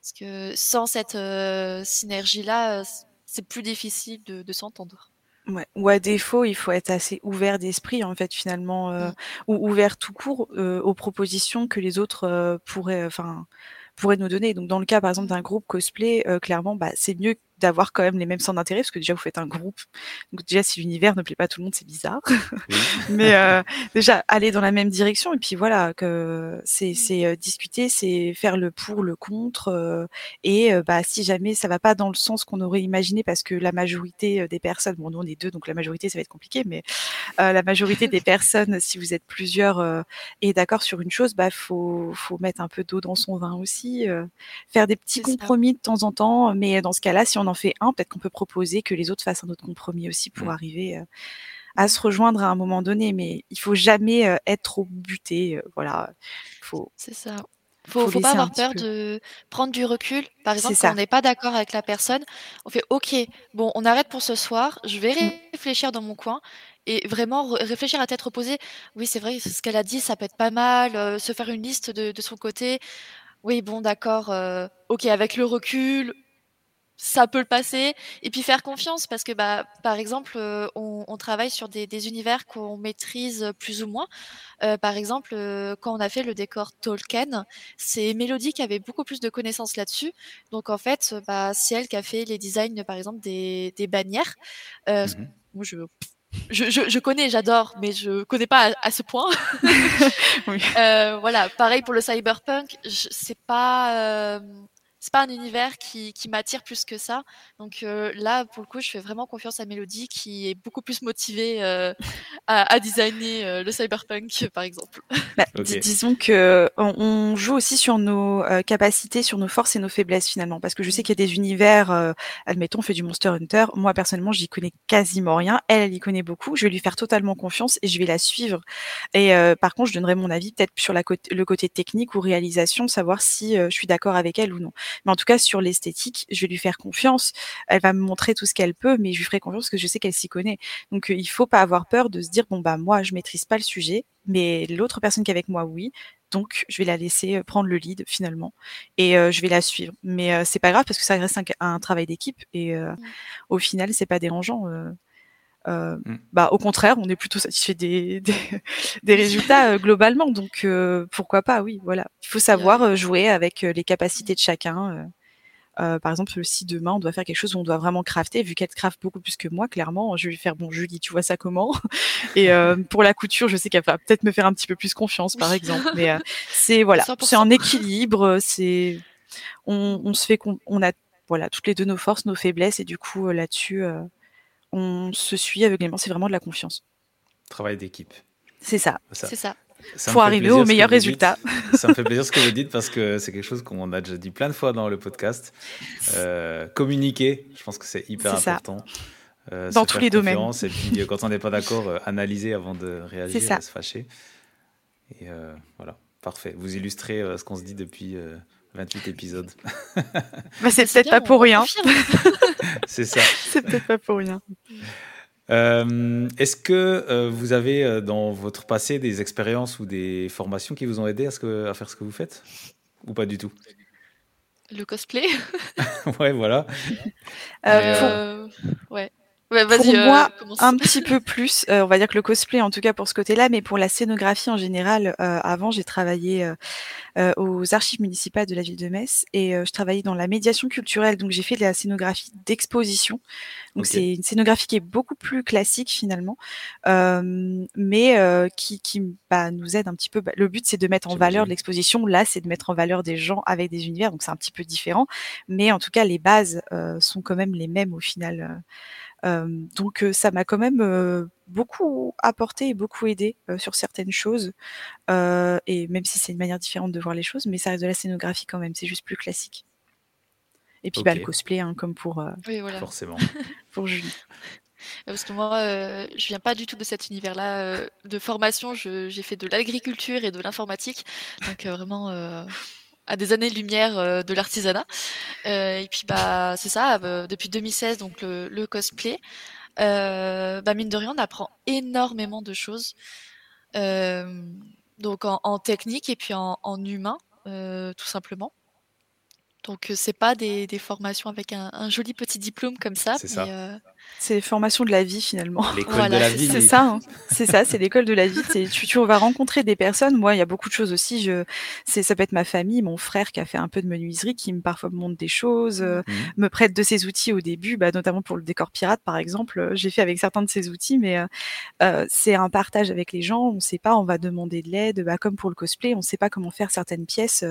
Parce que sans cette euh, synergie-là, euh, c'est plus difficile de, de s'entendre. Ouais. Ou à défaut, il faut être assez ouvert d'esprit, en fait, finalement, euh, Mm. ou ouvert tout court euh, aux propositions que les autres euh, pourraient, enfin, pourraient nous donner. Donc, dans le cas, par exemple, d'un groupe cosplay, clairement, bah, c'est mieux d'avoir quand même les mêmes centres d'intérêt, parce que déjà, vous faites un groupe. Donc, déjà, si l'univers ne plaît pas à tout le monde, c'est bizarre. Oui. *laughs* Mais euh, déjà, aller dans la même direction, et puis voilà, que c'est c'est, euh, discuter, c'est faire le pour, le contre, euh, et euh, bah, si jamais ça va pas dans le sens qu'on aurait imaginé, parce que la majorité des personnes, bon, nous on est deux, donc la majorité ça va être compliqué, mais euh, la majorité des *laughs* personnes, si vous êtes plusieurs euh, et d'accord sur une chose, bah faut faut mettre un peu d'eau dans son vin aussi, euh, faire des petits C'est ça. compromis de temps en temps, mais dans ce cas-là, si on en fait un, peut-être qu'on peut proposer que les autres fassent un autre compromis aussi pour Mm. arriver euh, à se rejoindre à un moment donné, mais il faut jamais euh, être trop buté, euh, voilà, faut C'est ça. Faut Faut, faut pas avoir peur peu. de prendre du recul. Par exemple, quand on n'est pas d'accord avec la personne, on fait OK, bon, on arrête pour ce soir, je vais Mm. réfléchir dans mon coin et vraiment réfléchir à tête reposée. Oui, c'est vrai, ce qu'elle a dit, ça peut être pas mal, euh, se faire une liste de, de son côté. Oui, bon, d'accord, euh, OK, avec le recul, ça peut le passer. Et puis faire confiance parce que, bah, par exemple, euh, on, on travaille sur des, des univers qu'on maîtrise plus ou moins. Euh, par exemple, euh, quand on a fait le décor Tolkien, c'est Mélodie qui avait beaucoup plus de connaissances là-dessus. Donc en fait, bah, c'est elle qui a fait les designs, par exemple, des, des bannières. Euh, Mhm. moi, je, je, je, je connais, j'adore, mais je connais pas à, à ce point. *laughs* Oui. Euh, voilà, pareil pour le cyberpunk, je- c'est pas euh, c'est pas un univers qui, qui m'attire plus que ça. Donc euh, là, pour le coup, je fais vraiment confiance à Mélodie, qui est beaucoup plus motivée euh, à, à designer euh, le cyberpunk, par exemple. Bah, *laughs* disons que on, on joue aussi sur nos euh, capacités, sur nos forces et nos faiblesses finalement, parce que je sais qu'il y a des univers, euh, admettons, on fait du Monster Hunter. Moi personnellement, j'y connais quasiment rien. Elle, elle y connaît beaucoup. Je vais lui faire totalement confiance et je vais la suivre. Et euh, par contre, je donnerai mon avis peut-être sur la le côté technique ou réalisation, savoir si euh, je suis d'accord avec elle ou non. Mais en tout cas, sur l'esthétique, je vais lui faire confiance. Elle va me montrer tout ce qu'elle peut, mais je lui ferai confiance parce que je sais qu'elle s'y connaît. Donc, euh, il faut pas avoir peur de se dire bon bah moi, je maîtrise pas le sujet, mais l'autre personne qui est avec moi, oui. Donc, je vais la laisser euh, prendre le lead finalement, et euh, je vais la suivre. Mais euh, c'est pas grave parce que ça reste un, un travail d'équipe, et euh, au final, c'est pas dérangeant. Euh, Mm. bah, au contraire, on est plutôt satisfait des, *laughs* des, des résultats euh, globalement. Donc, euh, pourquoi pas, oui, voilà. Il faut savoir euh, jouer avec euh, les capacités de chacun. euh. Euh, par exemple, si demain on doit faire quelque chose où on doit vraiment crafter, vu qu'elle craft beaucoup plus que moi, clairement, je vais lui faire bon, Julie, tu vois ça comment? *laughs* Et euh, pour la couture, je sais qu'elle va peut-être me faire un petit peu plus confiance, par exemple. Mais euh, *laughs* c'est voilà, 100%. c'est un équilibre. C'est on, on se fait, con- on a voilà toutes les deux nos forces, nos faiblesses, et du coup là-dessus, euh, on se suit aveuglément. C'est vraiment de la confiance. Travail d'équipe. C'est ça. Ça, C'est ça. fait arriver au meilleur dites. résultat. Ça me fait plaisir ce que vous dites parce que c'est quelque chose qu'on a déjà dit plein de fois dans le podcast. Euh, communiquer, je pense que c'est hyper ça. important. Euh, Dans tous les domaines. Et puis, euh, quand on n'est pas d'accord, euh, analyser avant de réagir C'est ça. et se fâcher. Et euh, voilà, parfait. Vous illustrez euh, ce qu'on se dit depuis euh, 28 épisodes. *laughs* Bah, c'est peut-être pas pour rien. *laughs* c'est ça. *laughs* C'est peut-être pas pour rien. Euh, Est-ce que euh, vous avez euh, dans votre passé des expériences ou des formations qui vous ont aidé à, ce que- à faire ce que vous faites? Ou pas du tout? Le cosplay. Ouais, voilà. Euh, pour- Euh, ouais. Ouais, Pour euh, moi, un *laughs* petit peu plus. Euh, on va dire que le cosplay, en tout cas pour ce côté-là, mais pour la scénographie en général, euh, avant, j'ai travaillé euh, aux archives municipales de la ville de Metz et euh, je travaillais dans la médiation culturelle. Donc, j'ai fait de la scénographie d'exposition. Donc, c'est une scénographie qui est beaucoup plus classique finalement, euh, mais euh, qui, qui bah, nous aide un petit peu. Bah, le but, c'est de mettre en valeur l'exposition. Là, c'est de mettre en valeur des gens avec des univers. Donc, c'est un petit peu différent. Mais en tout cas, les bases euh, sont quand même les mêmes au final. Donc euh, ça m'a quand même euh, beaucoup apporté et beaucoup aidé euh, sur certaines choses. Euh, et même si c'est une manière différente de voir les choses, mais ça reste de la scénographie quand même, c'est juste plus classique. Et puis bah, le cosplay, hein, comme pour, euh, Oui, voilà. Forcément. *laughs* pour Julie. Parce que moi, euh, je viens pas du tout de cet univers-là euh, de formation. je- J'ai fait de l'agriculture et de l'informatique, donc euh, vraiment euh, à des années-lumière euh, de l'artisanat. Euh, et puis bah c'est ça. euh, depuis 2016, donc le, le cosplay. Euh, bah mine de rien, on apprend énormément de choses. Euh, donc en, en technique et puis en, en humain, euh, tout simplement. Donc c'est pas des, des formations avec un, un joli petit diplôme comme ça, mais ça. C'est les formations de la vie finalement. L'école Voilà, de la c'est vie. C'est ça, hein. c'est ça, c'est l'école de la vie. C'est- Tu, tu vas rencontrer des personnes. Moi, il y a beaucoup de choses aussi. Je, c'est, ça peut être ma famille, mon frère qui a fait un peu de menuiserie, qui me parfois me montre des choses, euh, Mhm. me prête de ses outils au début, bah, notamment pour le décor pirate par exemple. Euh, J'ai fait avec certains de ses outils, mais euh, euh, c'est un partage avec les gens. On ne sait pas, on va demander de l'aide. Bah, comme pour le cosplay, on ne sait pas comment faire certaines pièces.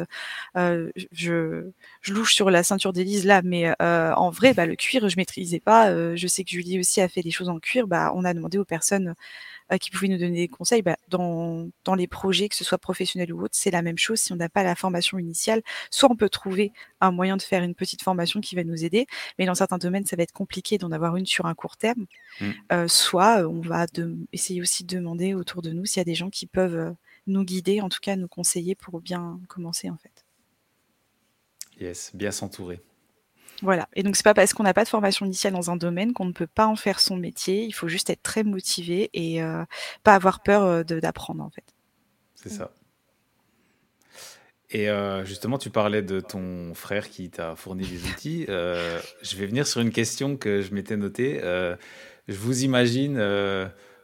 Je, je louche sur la ceinture d'Élise là, mais euh, en vrai, bah, le cuir, je maîtrisais pas. Euh, je sais que Julie aussi a fait des choses en cuir. Bah, on a demandé aux personnes euh, qui pouvaient nous donner des conseils. Bah, dans, dans les projets, que ce soit professionnel ou autre, c'est la même chose. Si on n'a pas la formation initiale, soit on peut trouver un moyen de faire une petite formation qui va nous aider, mais dans certains domaines, ça va être compliqué d'en avoir une sur un court terme. Mm. Euh, soit euh, on va de- essayer aussi de demander autour de nous s'il y a des gens qui peuvent nous guider, en tout cas nous conseiller pour bien commencer en fait. Yes, bien s'entourer. Voilà. Et donc c'est pas parce qu'on n'a pas de formation initiale dans un domaine qu'on ne peut pas en faire son métier. Il faut juste être très motivé et euh, pas avoir peur euh, d'apprendre en fait. C'est ça. Et euh, justement, tu parlais de ton frère qui t'a fourni des outils. Je vais venir sur une question que je m'étais notée. Je vous imagine,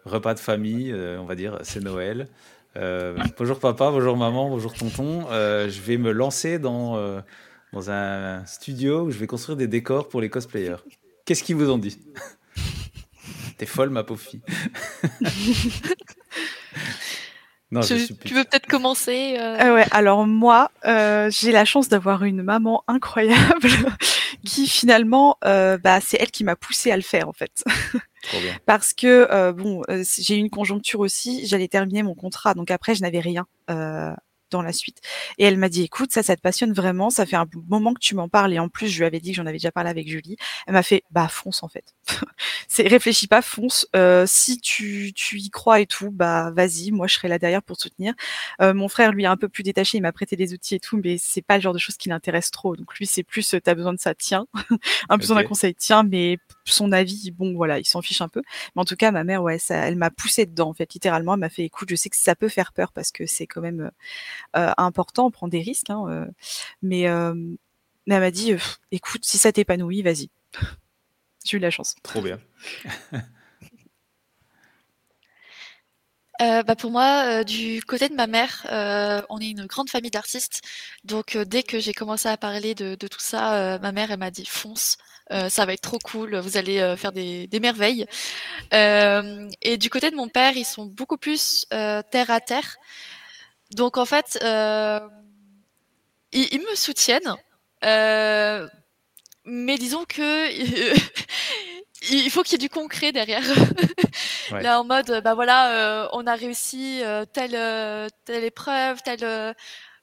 repas de famille, on va dire, c'est Noël. Bonjour papa, bonjour maman, bonjour tonton. Je vais me lancer dans, dans un studio où je vais construire des décors pour les cosplayers. Qu'est-ce qu'ils vous ont dit? T'es folle, ma pauvre fille. *laughs* non, je tu, suis tu veux peut-être commencer euh, Ah ouais, alors moi, euh, j'ai la chance d'avoir une maman incroyable *laughs* qui finalement, euh, bah, c'est elle qui m'a poussée à le faire en fait. *laughs* Parce que euh, bon, euh, j'ai eu une conjoncture aussi, j'allais terminer mon contrat, donc après je n'avais rien euh, dans la suite. Et elle m'a dit, écoute, ça, ça te passionne vraiment, ça fait un moment que tu m'en parles, et en plus je lui avais dit que j'en avais déjà parlé avec Julie. Elle m'a fait, bah fonce en fait. *laughs* c'est réfléchis pas, fonce. Euh, si tu, tu y crois et tout, bah vas-y, moi je serai là derrière pour te soutenir. Euh, mon frère lui est un peu plus détaché, il m'a prêté des outils et tout, mais c'est pas le genre de choses qui l'intéresse trop. Donc lui c'est plus, euh, t'as besoin de ça, tiens, *laughs* un besoin d'un conseil, tiens, mais son avis, bon voilà, il s'en fiche un peu. Mais en tout cas, ma mère, ouais, ça, elle m'a poussé dedans, en fait, littéralement. Elle m'a fait, écoute, je sais que ça peut faire peur parce que c'est quand même euh, important, on prend des risques, hein, euh, mais, euh, mais elle m'a dit, euh, écoute, si ça t'épanouit, vas-y. *laughs* J'ai eu de la chance. Trop bien. *laughs* Euh, bah pour moi, euh, du côté de ma mère, euh, on est une grande famille d'artistes. Donc dès que j'ai commencé à parler de, tout ça, ma mère elle m'a dit fonce, ça va être trop cool, vous allez faire des, merveilles. Et du côté de mon père, ils sont beaucoup plus terre à terre. Donc en fait, ils, me soutiennent, mais disons que *laughs* il faut qu'il y ait du concret derrière. *laughs* Ouais. Là, en mode, bah voilà, euh, on a réussi euh, telle, euh, telle épreuve, telle. euh,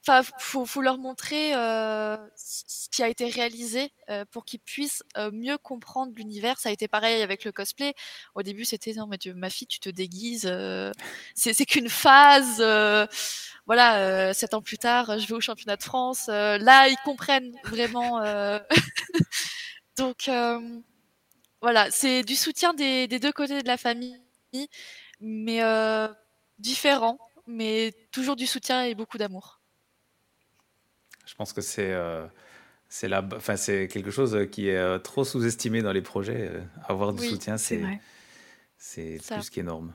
Enfin, faut, faut leur montrer euh, ce qui a été réalisé euh, pour qu'ils puissent euh, mieux comprendre l'univers. Ça a été pareil avec le cosplay. Au début, c'était non, mais tu- ma fille, tu te déguises. euh, c'est c'est qu'une phase. euh, voilà, euh, sept ans plus tard, je vais au championnat de France. euh, là, ils comprennent vraiment. euh, *laughs* Donc, euh, voilà, c'est du soutien des, des deux côtés de la famille, mais euh, différent, mais toujours du soutien et beaucoup d'amour. Je pense que c'est euh, C'est la, enfin, c'est quelque chose qui est euh, trop sous-estimé dans les projets. euh, avoir du Oui, soutien, C'est plus qu'énorme.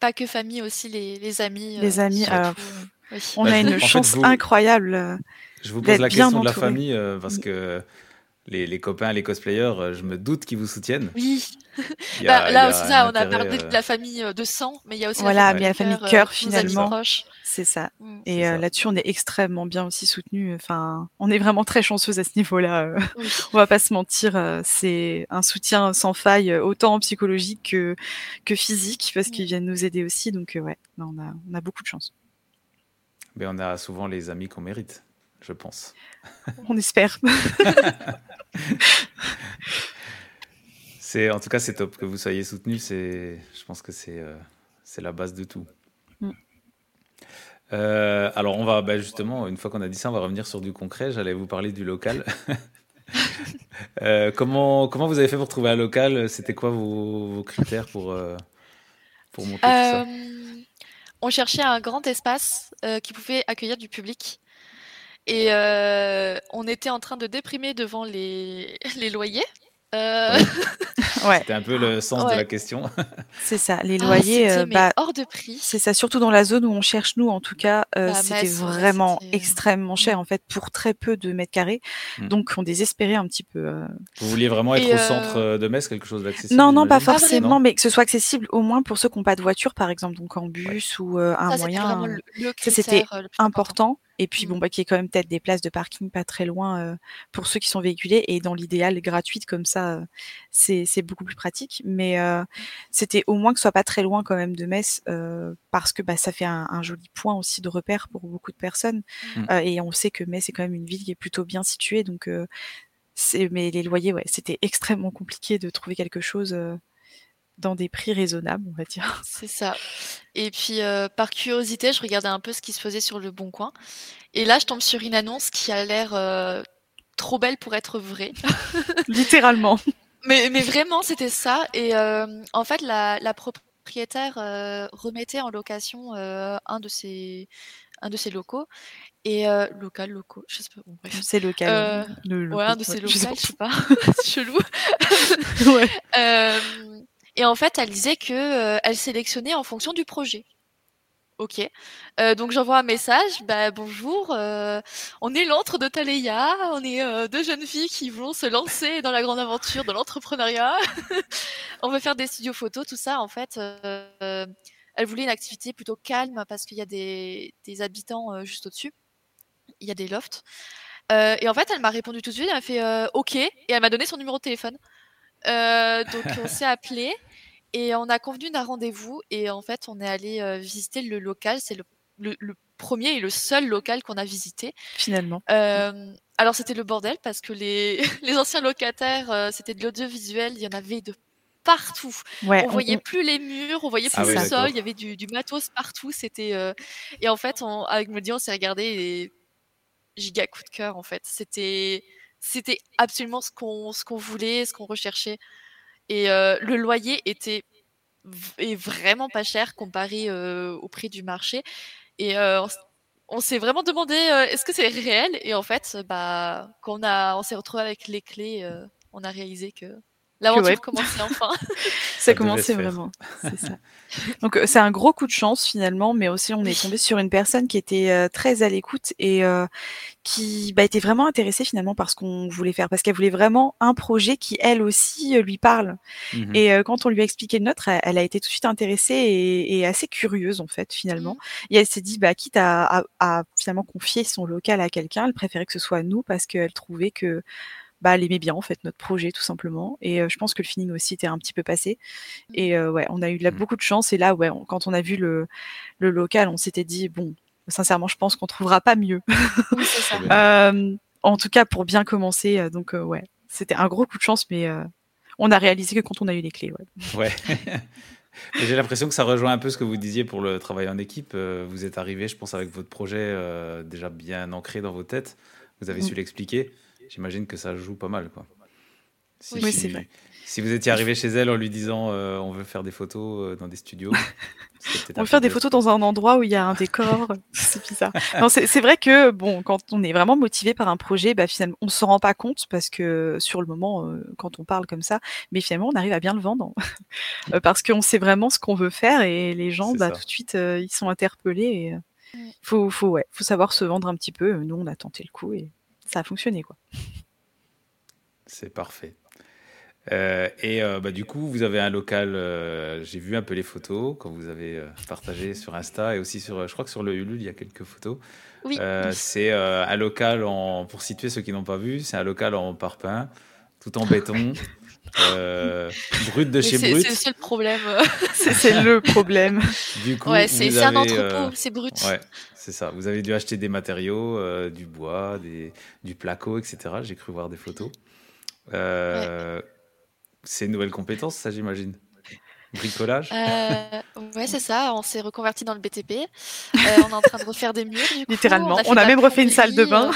Pas que famille, aussi les, les amis. Les euh, amis, oui. On Bah, a une fait, chance vous- incroyable. Je vous pose la question de la famille euh, parce que les, les copains, les cosplayers, euh, je me doute qu'ils vous soutiennent. Oui, Bah, là aussi, on a parlé euh, de la famille euh, de sang, mais il y a aussi Voilà, la mais il y a la famille famille cœur, finalement. C'est ça. Mm. Et euh, là-dessus, on est extrêmement bien aussi soutenu. Enfin, on est vraiment très chanceuse à ce niveau-là. Oui. *laughs* On va pas se mentir, c'est un soutien sans faille, autant psychologique que, que physique, parce qu'ils Mm. viennent nous aider aussi. Donc, ouais, on, a, on a beaucoup de chance. Mais on a souvent les amis qu'on mérite, je pense. On espère. *laughs* C'est, en tout cas, c'est top que vous soyez soutenu. C'est, je pense que c'est, euh, c'est la base de tout. Mm. Euh, alors, on va bah, justement, une fois qu'on a dit ça, on va revenir sur du concret. J'allais vous parler du local. *laughs* Euh, comment, comment vous avez fait pour trouver un local? C'était quoi vos, vos critères pour, euh, pour monter tout ça? On cherchait un grand espace euh, qui pouvait accueillir du public. Et euh, on était en train de déprimer devant les, *laughs* les loyers. Euh, *laughs* Ouais, C'était un peu le sens de Ouais. la question. *laughs* c'est ça. Les ah, loyers, euh, bah, hors de prix. c'est ça. Surtout dans la zone où on cherche, nous, en tout cas, euh, Bah, c'était ouais, vraiment extrêmement cher, en fait, pour très peu de mètres carrés. Mm. Donc, on désespérait un petit peu. euh, Vous vouliez vraiment être Et, au euh, centre de Metz, quelque chose d'accessible Non, non, pas forcément, Non mais que ce soit accessible au moins pour ceux qui n'ont pas de voiture, par exemple, donc en bus ou euh, un Ça, moyen c'était important. Et puis, bon, bah, qu'il y ait quand même peut-être des places de parking pas très loin euh, pour ceux qui sont véhiculés. Et dans l'idéal, gratuite comme ça, euh, c'est beaucoup plus pratique. Mais euh, c'était au moins que ce soit pas très loin quand même de Metz, parce que bah, ça fait un, un joli point aussi de repère pour beaucoup de personnes. Mm. Euh, et on sait que Metz est quand même une ville qui est plutôt bien située. Donc, c'est- mais les loyers, ouais, c'était extrêmement compliqué de trouver quelque chose dans des prix raisonnables, on va dire. *laughs* C'est ça. Et puis, euh, par curiosité, je regardais un peu ce qui se faisait sur le Bon Coin. Et là, je tombe sur une annonce qui a l'air euh, trop belle pour être vraie. *laughs* Littéralement. *laughs* Mais, mais vraiment, c'était ça. Et euh, en fait, la, la propriétaire remettait en location un de ses, un de ses locaux. Et euh, local, locaux, je sais pas. Bon, bref. C'est local. Euh, le Ouais, un de ses ouais, locaux, je sais je sais pas. Chelou. pas. Ouais. Euh, et en fait, elle disait que euh, elle sélectionnait en fonction du projet. Ok. Euh, donc j'envoie un message. Bah bonjour. euh, on est l'antre de Taleya. On est euh, deux jeunes filles qui vont se lancer dans la grande aventure de l'entrepreneuriat. *laughs* on veut faire des studios photos, tout ça. En fait, euh, elle voulait une activité plutôt calme parce qu'il y a des, des habitants euh, juste au-dessus. Il y a des lofts. Euh, et en fait, elle m'a répondu tout de suite. Elle m'a fait OK et elle m'a donné son numéro de téléphone. Donc on s'est appelé et on a convenu d'un rendez-vous et en fait on est allé euh, visiter le local. C'est le, le- le premier et le seul local qu'on a visité. Finalement. Euh, alors c'était le bordel parce que les, *laughs* les anciens locataires euh, c'était de l'audiovisuel, il y en avait de partout. Ouais, on voyait plus les murs, on voyait C'est plus Ah le oui, sol, il y avait du, du matos partout. C'était euh, et en fait on, avec Modi on s'est regardé et giga coup de cœur en fait. C'était c'était absolument ce qu'on ce qu'on voulait, ce qu'on recherchait. Et euh, le loyer était est vraiment pas cher comparé euh, au prix du marché. Et euh, on on s'est vraiment demandé est-ce que c'est réel? Et en fait, bah, quand on, on s'est retrouvé avec les clés, on a réalisé que l'aventure ouais. commençait enfin. *laughs* Ça devait commençait vraiment. C'est ça. *laughs* Donc euh, c'est un gros coup de chance finalement, mais aussi on est tombé sur une personne qui était euh, très à l'écoute et euh, qui bah, était vraiment intéressée finalement par ce qu'on voulait faire, parce qu'elle voulait vraiment un projet qui elle aussi euh, lui parle. Mhm. Et euh, quand on lui a expliqué le nôtre, elle, elle a été tout de suite intéressée et, et assez curieuse en fait finalement. Et elle s'est dit, bah quitte à, à- à finalement confier son local à quelqu'un, elle préférait que ce soit nous parce qu'elle trouvait que bah elle aimait bien en fait notre projet tout simplement. Et euh, je pense que le feeling aussi était un petit peu passé. Et euh, ouais, on a eu la, Mhm. beaucoup de chance. Et là, ouais, on- quand on a vu le, le local, on s'était dit bon, sincèrement, je pense qu'on trouvera pas mieux. Oui, *laughs* ça. Euh, en tout cas, pour bien commencer. Donc euh, ouais, c'était un gros coup de chance, mais euh, on a réalisé que quand on a eu les clés. Ouais. *laughs* J'ai l'impression que ça rejoint un peu ce que vous disiez pour le travail en équipe. Euh, Vous êtes arrivé, je pense, avec votre projet euh, déjà bien ancré dans vos têtes. Vous avez Mm. su l'expliquer. J'imagine que ça joue pas mal. Quoi. Si, Oui, tu- c'est vrai. si vous étiez arrivé chez elle en lui disant euh, on veut faire des photos euh, dans des studios, *laughs* On veut faire des photos dans un endroit où il y a un décor. *laughs* *laughs* c'est bizarre. Non, c'est c'est vrai que bon, quand on est vraiment motivé par un projet, bah, finalement, on se rend pas compte parce que sur le moment, euh, quand on parle comme ça, mais finalement, on arrive à bien le vendre parce qu'on sait vraiment ce qu'on veut faire et les gens, bah, tout de suite, euh, ils sont interpellés. Et, Mm. faut, faut, ouais, faut savoir se vendre un petit peu. Nous, on a tenté le coup et ça a fonctionné, quoi. C'est parfait. Euh, et euh, bah, du coup, vous avez un local. euh, J'ai vu un peu les photos quand vous avez euh, partagé sur Insta et aussi sur. Je crois que sur le Ulule, il y a quelques photos. Oui. Euh, c'est euh, un local en. Pour situer ceux qui n'ont pas vu, c'est un local en parpaing, tout en béton, *laughs* euh, brut de Mais chez c'est brut. c'est le problème. *laughs* C'est le problème. Du coup, ouais, c'est un entrepôt, euh, c'est brut. Ouais, c'est ça. Vous avez dû acheter des matériaux, euh, du bois, des, du placo, etc. J'ai cru voir des photos. Euh, C'est une nouvelle compétence, ça, j'imagine. Bricolage. Euh, ouais, c'est ça. On s'est reconverti dans le BTP. Euh, on est en train de refaire des murs. Du *laughs* coup, Littéralement. On a la même refait une salle de bain.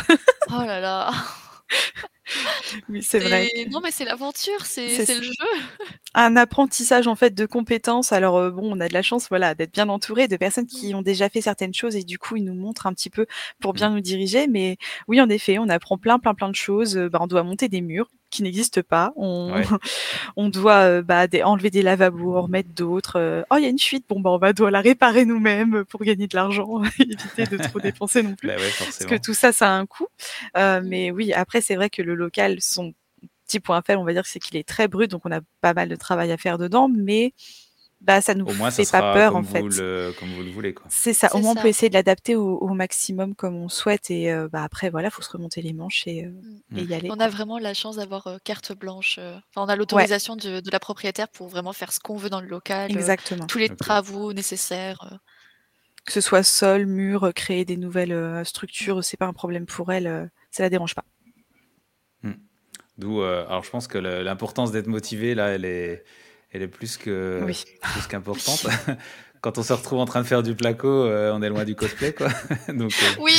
Oh là là. *laughs* *laughs* Oui, c'est vrai. Non, mais c'est l'aventure, c'est le jeu. *laughs* un apprentissage en fait de compétences. Alors euh, bon, on a de la chance, voilà, d'être bien entouré de personnes qui ont déjà fait certaines choses et du coup ils nous montrent un petit peu pour bien nous diriger. Mais oui, en effet, on apprend plein, plein, plein de choses. Bah, on doit monter des murs qui n'existent pas. On, Ouais. *laughs* on doit euh, bah, des- enlever des lavabos, en remettre d'autres. Euh, oh, il y a une fuite. Bon, bah on va doit la réparer nous-mêmes pour gagner de l'argent, *laughs* éviter de trop dépenser non plus. Bah ouais, Parce que tout ça, ça a un coût. Euh, mais oui, après, c'est vrai que le local, son petit point faible, on va dire, c'est qu'il est très brut, donc on a pas mal de travail à faire dedans, mais bah, ça nous Au moins, ça fait sera pas peur, comme, en fait. vous le, comme vous le voulez. Quoi. C'est ça. Au moins, on peut essayer de l'adapter au, au maximum comme on souhaite. Et euh, bah, après, voilà, faut se remonter les manches et, euh, Mm. et y aller. On quoi. a vraiment la chance d'avoir euh, carte blanche. Enfin, on a l'autorisation de, de la propriétaire pour vraiment faire ce qu'on veut dans le local. euh, Exactement. tous les travaux nécessaires. euh. Que ce soit sol, mur, créer des nouvelles euh, structures, c'est pas un problème pour elle. euh, ça la dérange pas. D'où, euh, alors je pense que l'importance d'être motivé, là, elle est, elle est plus que Oui. plus qu'importante. *laughs* *laughs* Quand on se retrouve en train de faire du placo, euh, on est loin du cosplay, quoi. *laughs* Donc, euh, Oui,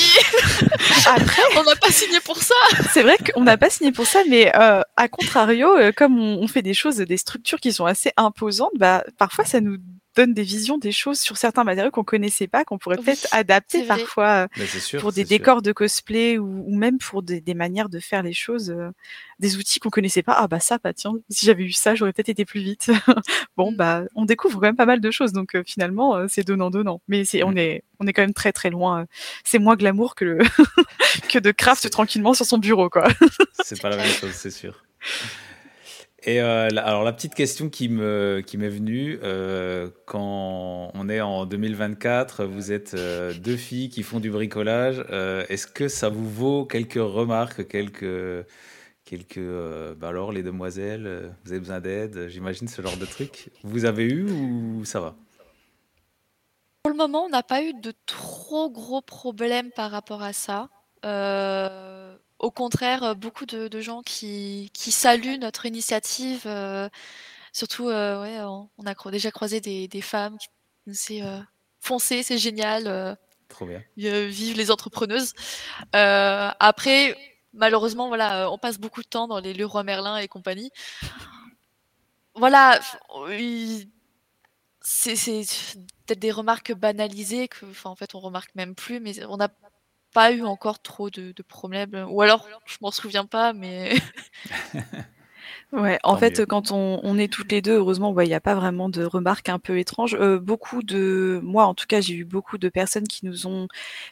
Après, on n'a pas signé pour ça. c'est vrai qu'on n'a pas signé pour ça, mais euh, à contrario, euh, comme on, on fait des choses, des structures qui sont assez imposantes, bah, parfois ça nous donne des visions des choses sur certains matériaux qu'on connaissait pas, qu'on pourrait Oui, peut-être adapter parfois euh, sûr. pour des sûr. décors de cosplay ou, ou même pour des, des manières de faire les choses, euh, des outils qu'on connaissait pas. Ah bah ça, bah tiens, si j'avais eu ça, j'aurais peut-être été plus vite. *laughs* bon Mm. bah on découvre quand même pas mal de choses, donc euh, finalement euh, c'est donnant donnant. Mais c'est on Mm. est on est quand même très très loin. C'est moins glamour que le *laughs* que de craft tranquillement sur son bureau quoi. C'est pas la même chose, c'est sûr. *laughs* Et euh, alors la petite question qui me qui m'est venue euh, quand on est en 2024, vous êtes euh, deux filles qui font du bricolage. Est-ce que ça vous vaut quelques remarques, quelques quelques bah alors les demoiselles, vous avez besoin d'aide, j'imagine ce genre de truc? Vous avez eu ou ça va? Pour le moment, on n'a pas eu de trop gros problèmes par rapport à ça. Au contraire, euh, beaucoup de, de gens qui, qui saluent notre initiative. euh, surtout, euh, ouais, on, on a déjà croisé des, des femmes qui nous foncez, c'est génial, Trop bien. vive les entrepreneuses. Après, malheureusement, voilà, on passe beaucoup de temps dans les Leroy Merlin et compagnie. Voilà, c'est peut-être des remarques banalisées que, enfin, en fait, on remarque même plus, mais on n'a pas eu encore trop de, de problèmes. Ou alors, je m'en souviens pas, mais Ouais, en Tant fait, mieux. quand on, on est toutes les deux, heureusement, ouais, il n'y a pas vraiment de remarques un peu étranges. Euh, beaucoup de, moi, en tout cas, j'ai eu beaucoup de personnes qui nous ont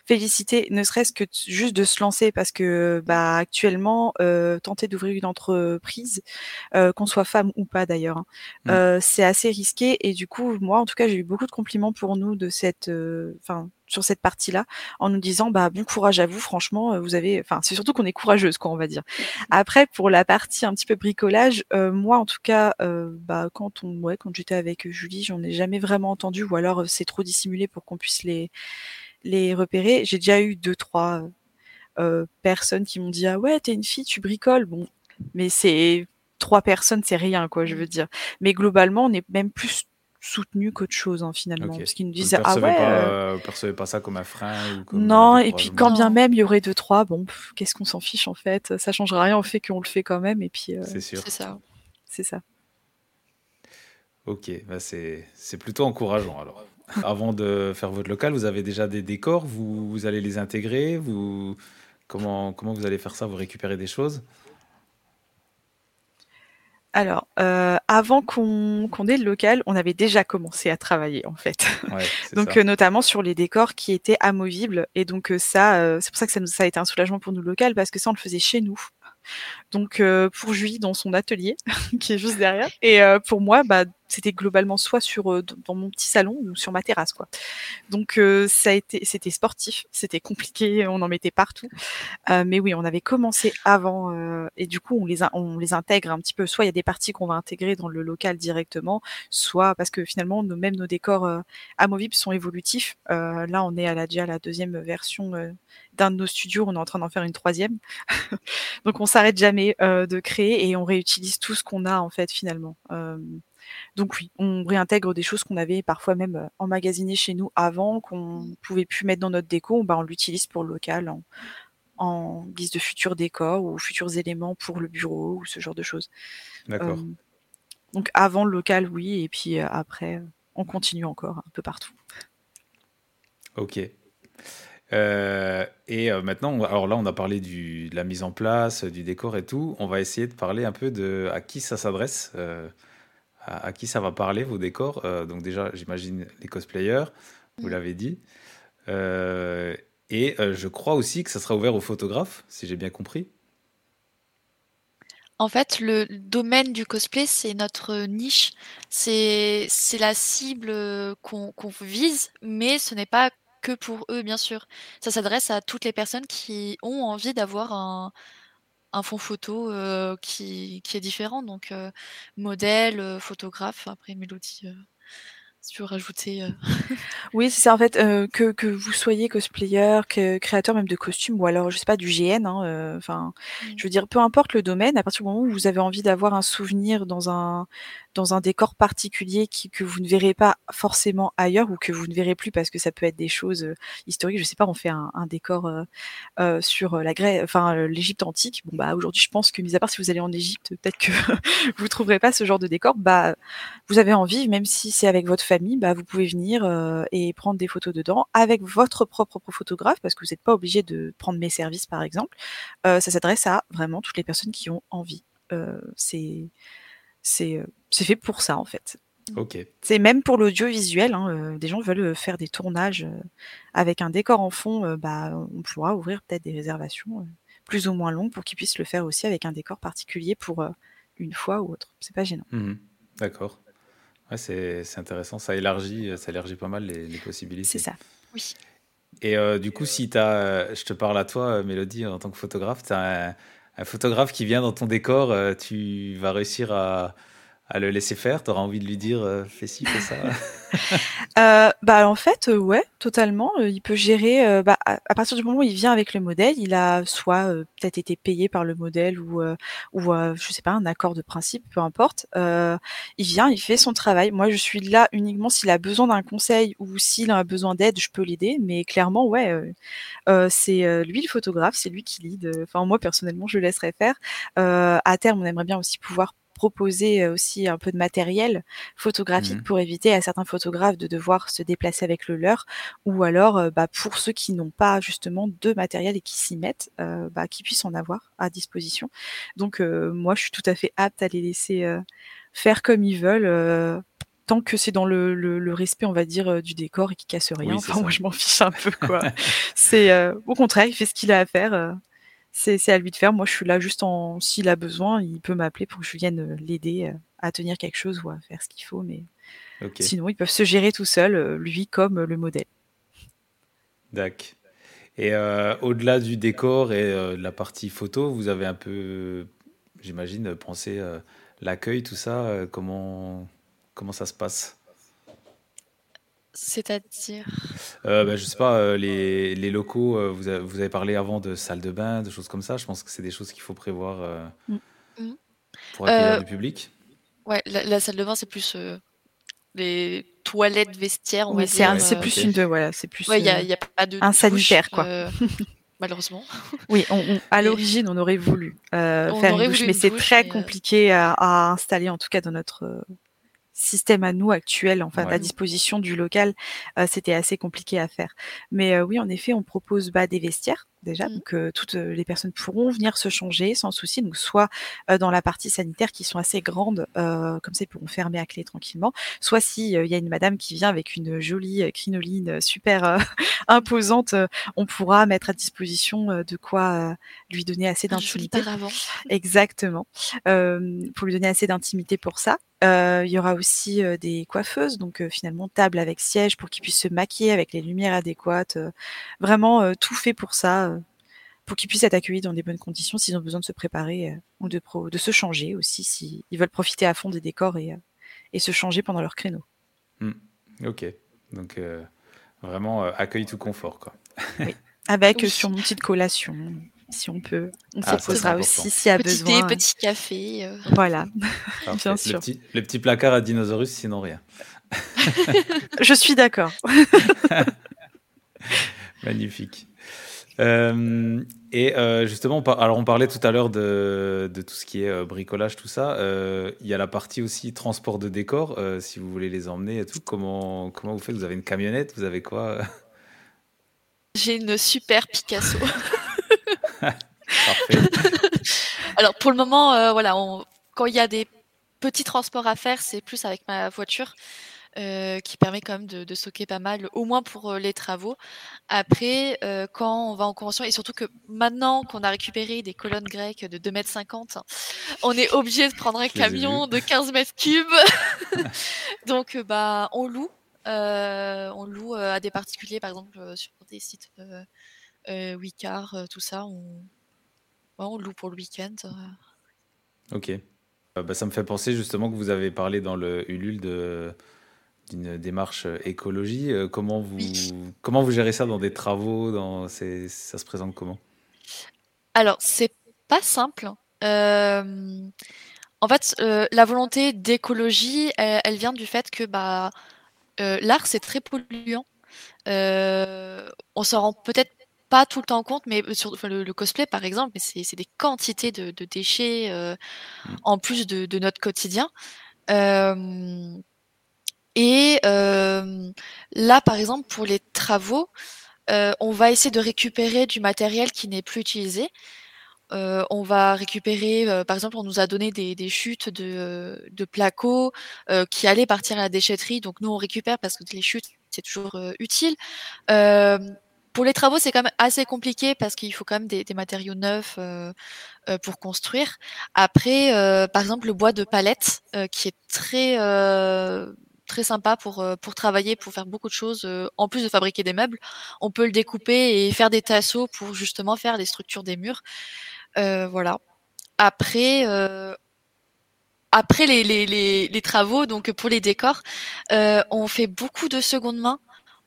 félicité, ne serait-ce que juste de se lancer, parce que, bah, actuellement, euh, tenter d'ouvrir une entreprise, euh, qu'on soit femme ou pas d'ailleurs, hein, Mm. euh, c'est assez risqué. Et du coup, moi, en tout cas, j'ai eu beaucoup de compliments pour nous de cette, euh, enfin, sur cette partie-là, en nous disant, bah, bon courage à vous, franchement, euh, vous avez, enfin, c'est surtout qu'on est courageuse, quoi, on va dire. Après, pour la partie un petit peu bricolage, euh, moi, en tout cas, euh, bah, quand on, ouais, quand j'étais avec Julie, j'en ai jamais vraiment entendu, ou alors c'est trop dissimulé pour qu'on puisse les, les repérer. J'ai déjà eu deux, trois euh, personnes qui m'ont dit ah ouais, t'es une fille, tu bricoles. Bon, mais c'est trois personnes, c'est rien, quoi, je veux dire. Mais globalement, on est même plus soutenu qu'autre chose hein, finalement, Ok. parce qu'ils nous Vous ne disaient ah percevez, ouais. pas, euh, euh, vous percevez pas ça comme un frein ou comme un non, et puis quand bien même il y aurait deux trois, bon, qu'est-ce qu'on s'en fiche en fait, ça changera rien au fait qu'on le fait quand même, et puis euh, C'est sûr. C'est ça. c'est ça. Ok, bah c'est c'est plutôt encourageant alors. Avant de faire votre local, vous avez déjà des décors, vous, vous allez les intégrer, vous comment comment vous allez faire ça, vous récupérez des choses? Alors, euh, avant qu'on qu'on ait le local, on avait déjà commencé à travailler en fait. Ouais, *laughs* Donc euh, notamment sur les décors qui étaient amovibles et donc euh, ça, euh, c'est pour ça que ça, nous, ça a été un soulagement pour nous local parce que ça on le faisait chez nous. Donc euh, pour Julie dans son atelier *laughs* qui est juste derrière et euh, pour moi bah c'était globalement soit sur euh, dans mon petit salon ou sur ma terrasse quoi. Donc euh, ça a été c'était sportif, c'était compliqué, on en mettait partout. Euh, mais oui, on avait commencé avant euh, et du coup on les on les intègre un petit peu soit il y a des parties qu'on va intégrer dans le local directement, soit parce que finalement nos, même nos décors amovibles sont évolutifs. Là, on est à la, déjà à la deuxième version d'un de nos studios. On est en train d'en faire une troisième. *laughs* Donc, on s'arrête jamais euh, de créer et on réutilise tout ce qu'on a en fait finalement. Donc oui, on réintègre des choses qu'on avait parfois même euh, emmagasinées chez nous avant, qu'on pouvait plus mettre dans notre déco. Bah, on l'utilise pour le local en, en guise de futurs décors ou futurs éléments pour le bureau ou ce genre de choses. D'accord. Euh, donc avant le local, oui, et puis euh, après, on continue encore un peu partout. Ok. Euh, et euh, maintenant, on- alors là, on a parlé du, de la mise en place, du décor et tout. On va essayer de parler un peu de à qui ça s'adresse, euh, à, à qui ça va parler vos décors. Donc déjà, j'imagine les cosplayers, vous Mm. l'avez dit. Et je crois aussi que ça sera ouvert aux photographes, si j'ai bien compris. En fait, le domaine du cosplay, c'est notre niche. C'est la cible qu'on qu'on vise, mais ce n'est pas que pour eux, bien sûr. Ça s'adresse à toutes les personnes qui ont envie d'avoir un, un fond photo euh, qui, qui est différent. Donc, euh, modèle, photographe. Après, Mélodie, euh, si tu veux rajouter. Oui, c'est ça en fait, que, que vous soyez cosplayer, que créateur même de costumes, ou alors je sais pas du GN, hein, enfin, Mm. je veux dire, peu importe le domaine, à partir du moment où vous avez envie d'avoir un souvenir dans un dans un décor particulier qui, que vous ne verrez pas forcément ailleurs ou que vous ne verrez plus parce que ça peut être des choses euh, historiques. Je sais pas, on fait un, un décor euh, euh, sur la Grèce, enfin euh, l'Égypte antique. Bon bah aujourd'hui, je pense que mis à part si vous allez en Égypte, peut-être que *laughs* vous trouverez pas ce genre de décor. Bah vous avez envie, même si c'est avec votre famille, bah, vous pouvez venir euh, et prendre des photos dedans avec votre propre photographe, parce que vous n'êtes pas obligé de prendre mes services, par exemple. Euh, ça s'adresse à vraiment toutes les personnes qui ont envie. Euh, c'est c'est euh, c'est fait pour ça, en fait. Ok. C'est même pour l'audiovisuel. Hein, euh, des gens veulent euh, faire des tournages euh, avec un décor en fond. euh, bah, on pourra ouvrir peut-être des réservations euh, plus ou moins longues pour qu'ils puissent le faire aussi avec un décor particulier pour euh, une fois ou autre. C'est pas gênant. Mhm. D'accord. Ouais, c'est c'est intéressant. Ça élargit, ça élargit pas mal les, les possibilités. C'est ça. Oui. Et euh, du coup, si t'as, euh, je te parle à toi, Mélodie, en tant que photographe, tu as un, un photographe qui vient dans ton décor, tu vas réussir à, à le laisser faire, tu auras envie de lui dire euh, fais ci, fais ça. *laughs* Euh, bah en fait, euh, ouais, totalement. Euh, il peut gérer. euh, bah, à, à partir du moment où il vient avec le modèle, il a soit euh, peut-être été payé par le modèle ou euh, ou euh, je sais pas un accord de principe, peu importe. Euh, il vient, il fait son travail. Moi, je suis là uniquement s'il a besoin d'un conseil ou s'il a besoin d'aide, je peux l'aider. Mais clairement, ouais, euh, euh, c'est euh, lui le photographe, c'est lui qui lead. Enfin, moi personnellement, je le laisserai faire. Euh, à terme, on aimerait bien aussi pouvoir proposer euh, aussi un peu de matériel photographique Mhm. pour éviter à certains photographes de devoir se déplacer avec le leur ou alors euh, bah, pour ceux qui n'ont pas justement de matériel et qui s'y mettent euh, bah, qui puissent en avoir à disposition. Donc euh, moi je suis tout à fait apte à les laisser euh, faire comme ils veulent tant que c'est dans le, le, le respect on va dire du décor et qui casse rien. Oui, enfin moi je m'en fiche un peu quoi. *laughs* C'est au contraire il fait ce qu'il a à faire c'est à lui de faire. Moi, je suis là juste en. S'il a besoin, il peut m'appeler pour que je vienne euh, l'aider euh, à tenir quelque chose ou à faire ce qu'il faut. Mais sinon, ils peuvent se gérer tout seuls, euh, lui comme le modèle. d'accord. Et euh, au-delà du décor et euh, de la partie photo, vous avez un peu, j'imagine, pensé l'accueil, tout ça, comment, comment ça se passe? C'est-à-dire. Euh, bah, je sais pas, euh, les, les locaux, euh, vous, avez, vous avez parlé avant de salles de bain, de choses comme ça. Je pense que c'est des choses qu'il faut prévoir euh, Mm. Pour accueillir Euh, du public. Ouais, la, la salle de bain, c'est plus euh, les toilettes vestiaires, on Oui, va c'est euh, plus une de voilà, c'est plus Ouais, il y a, euh, y a pas de un sanitaire, quoi. euh, *laughs* malheureusement. Oui, on- on- à l'origine, on aurait voulu euh, On faire aurait une douche, voulu mais c'est très euh, compliqué à, à installer, en tout cas dans notre euh, système à nous actuel, enfin Ouais. à disposition du local, euh, c'était assez compliqué à faire. Mais euh, oui, en effet, on propose bah, des vestiaires déjà, Mhm. donc euh, toutes euh, les personnes pourront venir se changer sans souci, donc soit euh, dans la partie sanitaire qui sont assez grandes, euh, comme ça ils pourront fermer à clé tranquillement, soit si euh, il y a une madame qui vient avec une jolie crinoline super euh, *laughs* imposante, euh, on pourra mettre à disposition euh, de quoi euh, lui donner assez joli d'intimité. Exactement. Euh, pour lui donner assez d'intimité pour ça. Euh, il y aura aussi euh, des coiffeuses, donc euh, finalement table avec siège pour qu'ils puissent se maquiller avec les lumières adéquates. euh, vraiment euh, tout fait pour ça, euh, pour qu'ils puissent être accueillis dans des bonnes conditions s'ils ont besoin de se préparer euh, ou de, pro- de se changer aussi s'ils veulent profiter à fond des décors et, euh, et se changer pendant leur créneau. Ok. Donc, euh, vraiment, euh, accueil tout confort, quoi. Avec euh, sur une petite collation, si on peut. On Ah, important. aussi s'il y a Petit besoin. thé, petit café. euh. Voilà, *laughs* bien sûr. Le petit, le petit placard à dinosaurus, sinon rien. *laughs* Je suis d'accord. *laughs* Magnifique. Euh, et euh, justement, on par- alors on parlait tout à l'heure de, de tout ce qui est euh, bricolage, tout ça. Euh, Il y a la partie aussi transport de décors, euh, si vous voulez les emmener et tout. Comment, comment vous faites? Vous avez une camionnette? Vous avez quoi? J'ai une super Picasso. Parfait. *laughs* Alors pour le moment, euh, voilà, on- quand il y a des petits transports à faire, c'est plus avec ma voiture. euh, qui permet quand même de, de stocker pas mal, au moins pour euh, les travaux. Après, euh, quand on va en convention, et surtout que maintenant qu'on a récupéré des colonnes grecques de 2,50 m, on est obligé de prendre un camion de 15 mètres cubes. *laughs* Donc, bah, on loue. On loue à des particuliers, par exemple, sur des sites euh, euh, euh, tout ça. On, ouais, on loue pour le week-end. euh. Ok. Euh, bah, ça me fait penser justement que vous avez parlé dans le Ulule de d'une démarche écologie. Comment vous Oui. comment vous gérez ça dans des travaux dans c'est ça se présente comment? Alors, c'est pas simple. Euh, en fait, euh, la volonté d'écologie, elle, elle vient du fait que bah, euh, l'art, c'est très polluant. On s'en rend peut-être pas tout le temps compte, mais sur enfin, le, le cosplay, par exemple, mais c'est des quantités de, de déchets euh, Mm. en plus de, de notre quotidien. Euh, et euh, là, par exemple, pour les travaux, euh, on va essayer de récupérer du matériel qui n'est plus utilisé. Euh, on va récupérer, euh, par exemple, on nous a donné des, des chutes de, de placo euh, qui allaient partir à la déchetterie. Donc nous, on récupère parce que les chutes, c'est toujours euh, utile. Pour les travaux, c'est quand même assez compliqué parce qu'il faut quand même des, des matériaux neufs euh, euh, pour construire. Après, euh, par exemple, le bois de palette, euh, qui est très euh, très sympa pour pour travailler, pour faire beaucoup de choses. en plus de fabriquer des meubles, on peut le découper et faire des tasseaux pour justement faire les structures des murs. Voilà. Après, après les, les, les, travaux, donc pour les décors, on fait beaucoup de seconde main.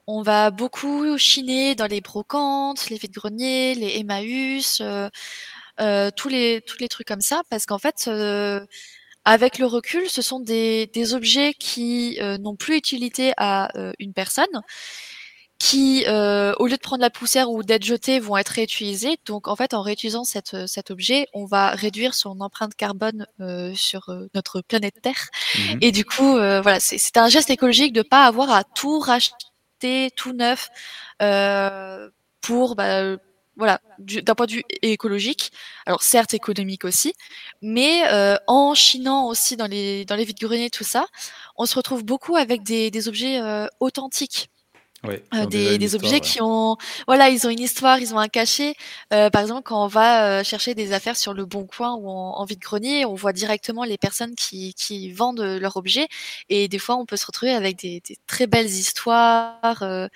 On va beaucoup chiner dans les brocantes, les vides-greniers, les Emmaüs, euh, euh, tous les tous les trucs comme ça, parce qu'en fait, euh, avec le recul, ce sont des, des objets qui euh, n'ont plus utilité à euh, une personne, qui, euh, au lieu de prendre la poussière ou d'être jetés, vont être réutilisés. Donc, en fait, en réutilisant cette, cet objet, on va réduire son empreinte carbone euh, sur euh, notre planète Terre. Mhm. Et du coup, euh, voilà, c'est c'est un geste écologique de pas avoir à tout racheter, tout neuf, euh, pour, bah, voilà, du- d'un point de vue écologique. Alors certes économique aussi, mais euh, en chinant aussi dans les dans les vides-greniers tout ça, on se retrouve beaucoup avec des, des objets euh, authentiques. Ouais, Euh, des, des objets ouais. qui ont voilà ils ont une histoire ils ont un cachet. Euh, par exemple quand on va euh, chercher des affaires sur le bon coin ou en, en vide grenier on voit directement les personnes qui, qui vendent leurs objets. Et des fois on peut se retrouver avec des, des très belles histoires euh,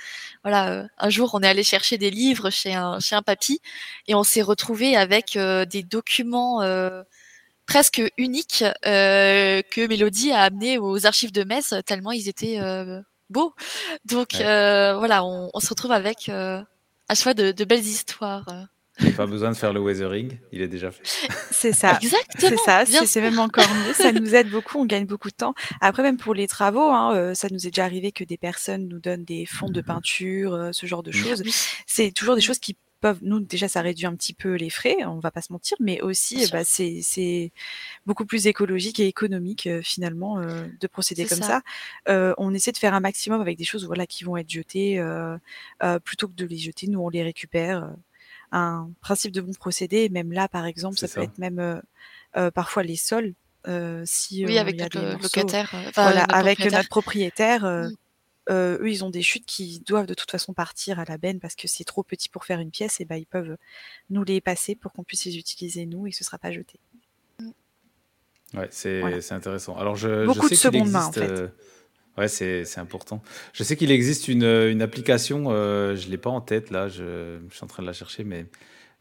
voilà euh, un jour on est allé chercher des livres chez un chez un papy et on s'est retrouvé avec euh, des documents euh, presque uniques euh, que Mélodie a amenés aux archives de Metz tellement ils étaient euh, beaux donc Ouais. euh, voilà, on, on se retrouve avec euh, à chaque fois de, de belles histoires. euh. Il n'y a pas besoin de faire le weathering, il est déjà fait. *laughs* C'est ça. Exactement. C'est ça, c'est c'est même encore mieux. Ça nous aide beaucoup, on gagne beaucoup de temps. Après, même pour les travaux, hein, euh, ça nous est déjà arrivé que des personnes nous donnent des fonds de peinture, euh, ce genre de choses. Oui. C'est toujours des choses qui peuvent, nous, déjà, ça réduit un petit peu les frais, on va pas se mentir, mais aussi, eh bah, c'est c'est beaucoup plus écologique et économique, euh, finalement, euh, de procéder comme ça. ça. Euh, on essaie de faire un maximum avec des choses, voilà, qui vont être jetées, euh, euh, plutôt que de les jeter, nous, on les récupère. euh, un principe de bon procédé, même là, par exemple, ça peut être même euh, euh, parfois les sols, euh, si Oui, euh, avec il y a notre locataire, enfin voilà, notre avec propriétaire. notre propriétaire, euh, Mm. Euh, eux, ils ont des chutes qui doivent de toute façon partir à la benne parce que c'est trop petit pour faire une pièce, et ben ils peuvent nous les passer pour qu'on puisse les utiliser nous et que ce sera pas jeté. Ouais, c'est Voilà. c'est intéressant. Alors, je, je Beaucoup sais de qu'il seconde main, en existe. fait. euh, ouais, c'est c'est important. Je sais qu'il existe une, une application, euh, je ne l'ai pas en tête là, je, je suis en train de la chercher, mais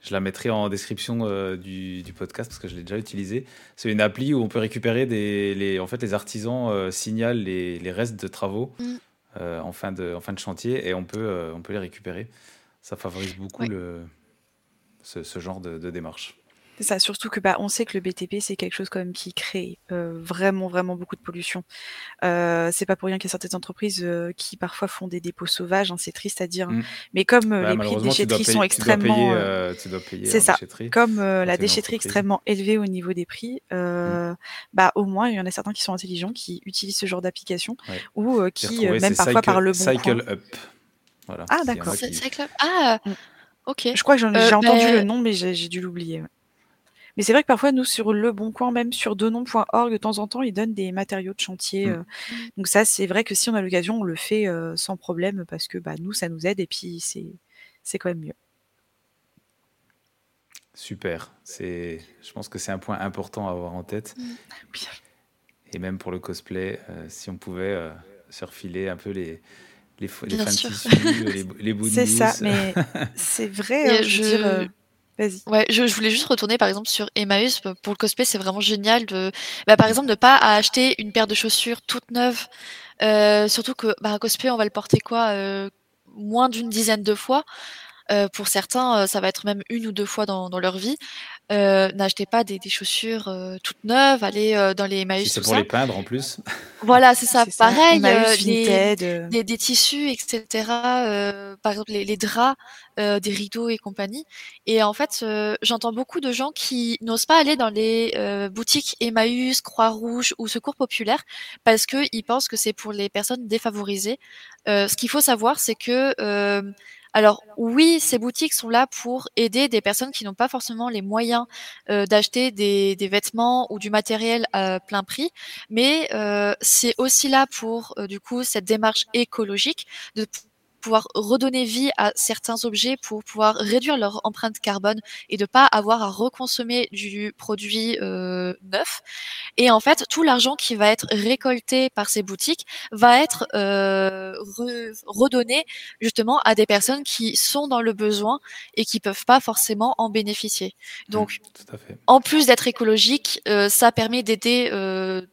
je la mettrai en description euh, du, du podcast parce que je l'ai déjà utilisée. C'est une appli où on peut récupérer des. Les, en fait, les artisans euh, signalent les, les restes de travaux Mm. Euh, en, fin de, en fin de chantier et on peut, euh, on peut les récupérer. Ça favorise beaucoup Ouais. le, ce, ce genre de, de démarche. C'est ça, surtout que bah, on sait que le BTP, c'est quelque chose quand même qui crée euh, vraiment, vraiment beaucoup de pollution. Euh, c'est pas pour rien qu'il y a certaines entreprises euh, qui parfois font des dépôts sauvages, hein, c'est triste à dire, hein. Mm. mais comme euh, Bah, les prix de déchetterie payer, sont tu dois extrêmement... payer, euh, euh, tu dois payer c'est ça. Comme euh, la déchetterie extrêmement élevée au niveau des prix, euh, bah, au moins, il y en a certains qui sont intelligents, qui utilisent ce genre d'application, Ouais. ou euh, qui, euh, même parfois par Cycle- le bon Cycle coin... Up. Voilà. Ah, d'accord. Qui-. Ah, Mm. ok. Je crois que Euh, j'ai entendu bah, le nom, mais j'ai j'ai dû l'oublier. Mais c'est vrai que parfois, nous, sur Le Bon Coin, même sur denon.org, de temps en temps, ils donnent des matériaux de chantier. Mm. euh. Donc ça, c'est vrai que si on a l'occasion, on le fait euh, sans problème parce que bah, nous, ça nous aide et puis c'est c'est quand même mieux. Super. C'est, je pense que c'est un point important à avoir en tête. Mm. Oui. Et même pour le cosplay, euh, si on pouvait euh, se refiler un peu les, les, les Bien fins de sûr. tissu, les, *laughs* les bouts de C'est ça, mais *laughs* c'est vrai, hein, je veux dire... je- euh, Ouais, je, voulais juste retourner par exemple sur Emmaüs bah, pour le cosplay, c'est vraiment génial de, bah, par exemple, de pas acheter une paire de chaussures toute neuve, euh, surtout que bah, un cosplay on va le porter quoi, euh, moins d'une dizaine de fois. Euh, pour certains, euh, ça va être même une ou deux fois dans leur vie. Euh, N'achetez pas des, des chaussures euh, toutes neuves, allez euh, dans les Emmaüs, Si c'est pour ça. les peindre en plus. *laughs* Voilà, c'est ça. Pareil, euh, les, euh, des, des tissus, etc. euh, par exemple, les, les draps, euh, des rideaux et compagnie. Et en fait, euh, j'entends beaucoup de gens qui n'osent pas aller dans les euh, boutiques Emmaüs, Croix-Rouge ou Secours Populaire parce que ils pensent que c'est pour les personnes défavorisées. Euh, ce qu'il faut savoir, c'est que euh, alors oui, ces boutiques sont là pour aider des personnes qui n'ont pas forcément les moyens euh, d'acheter des, vêtements ou du matériel à plein prix, mais euh, c'est aussi là pour euh, du coup cette démarche écologique de pouvoir redonner vie à certains objets pour pouvoir réduire leur empreinte carbone et de pas avoir à reconsommer du produit euh, neuf. Et en fait, tout l'argent qui va être récolté par ces boutiques va être euh, re- redonné justement à des personnes qui sont dans le besoin et qui peuvent pas forcément en bénéficier. Donc, Mm, à fait. en plus d'être écologique, euh, ça permet d'aider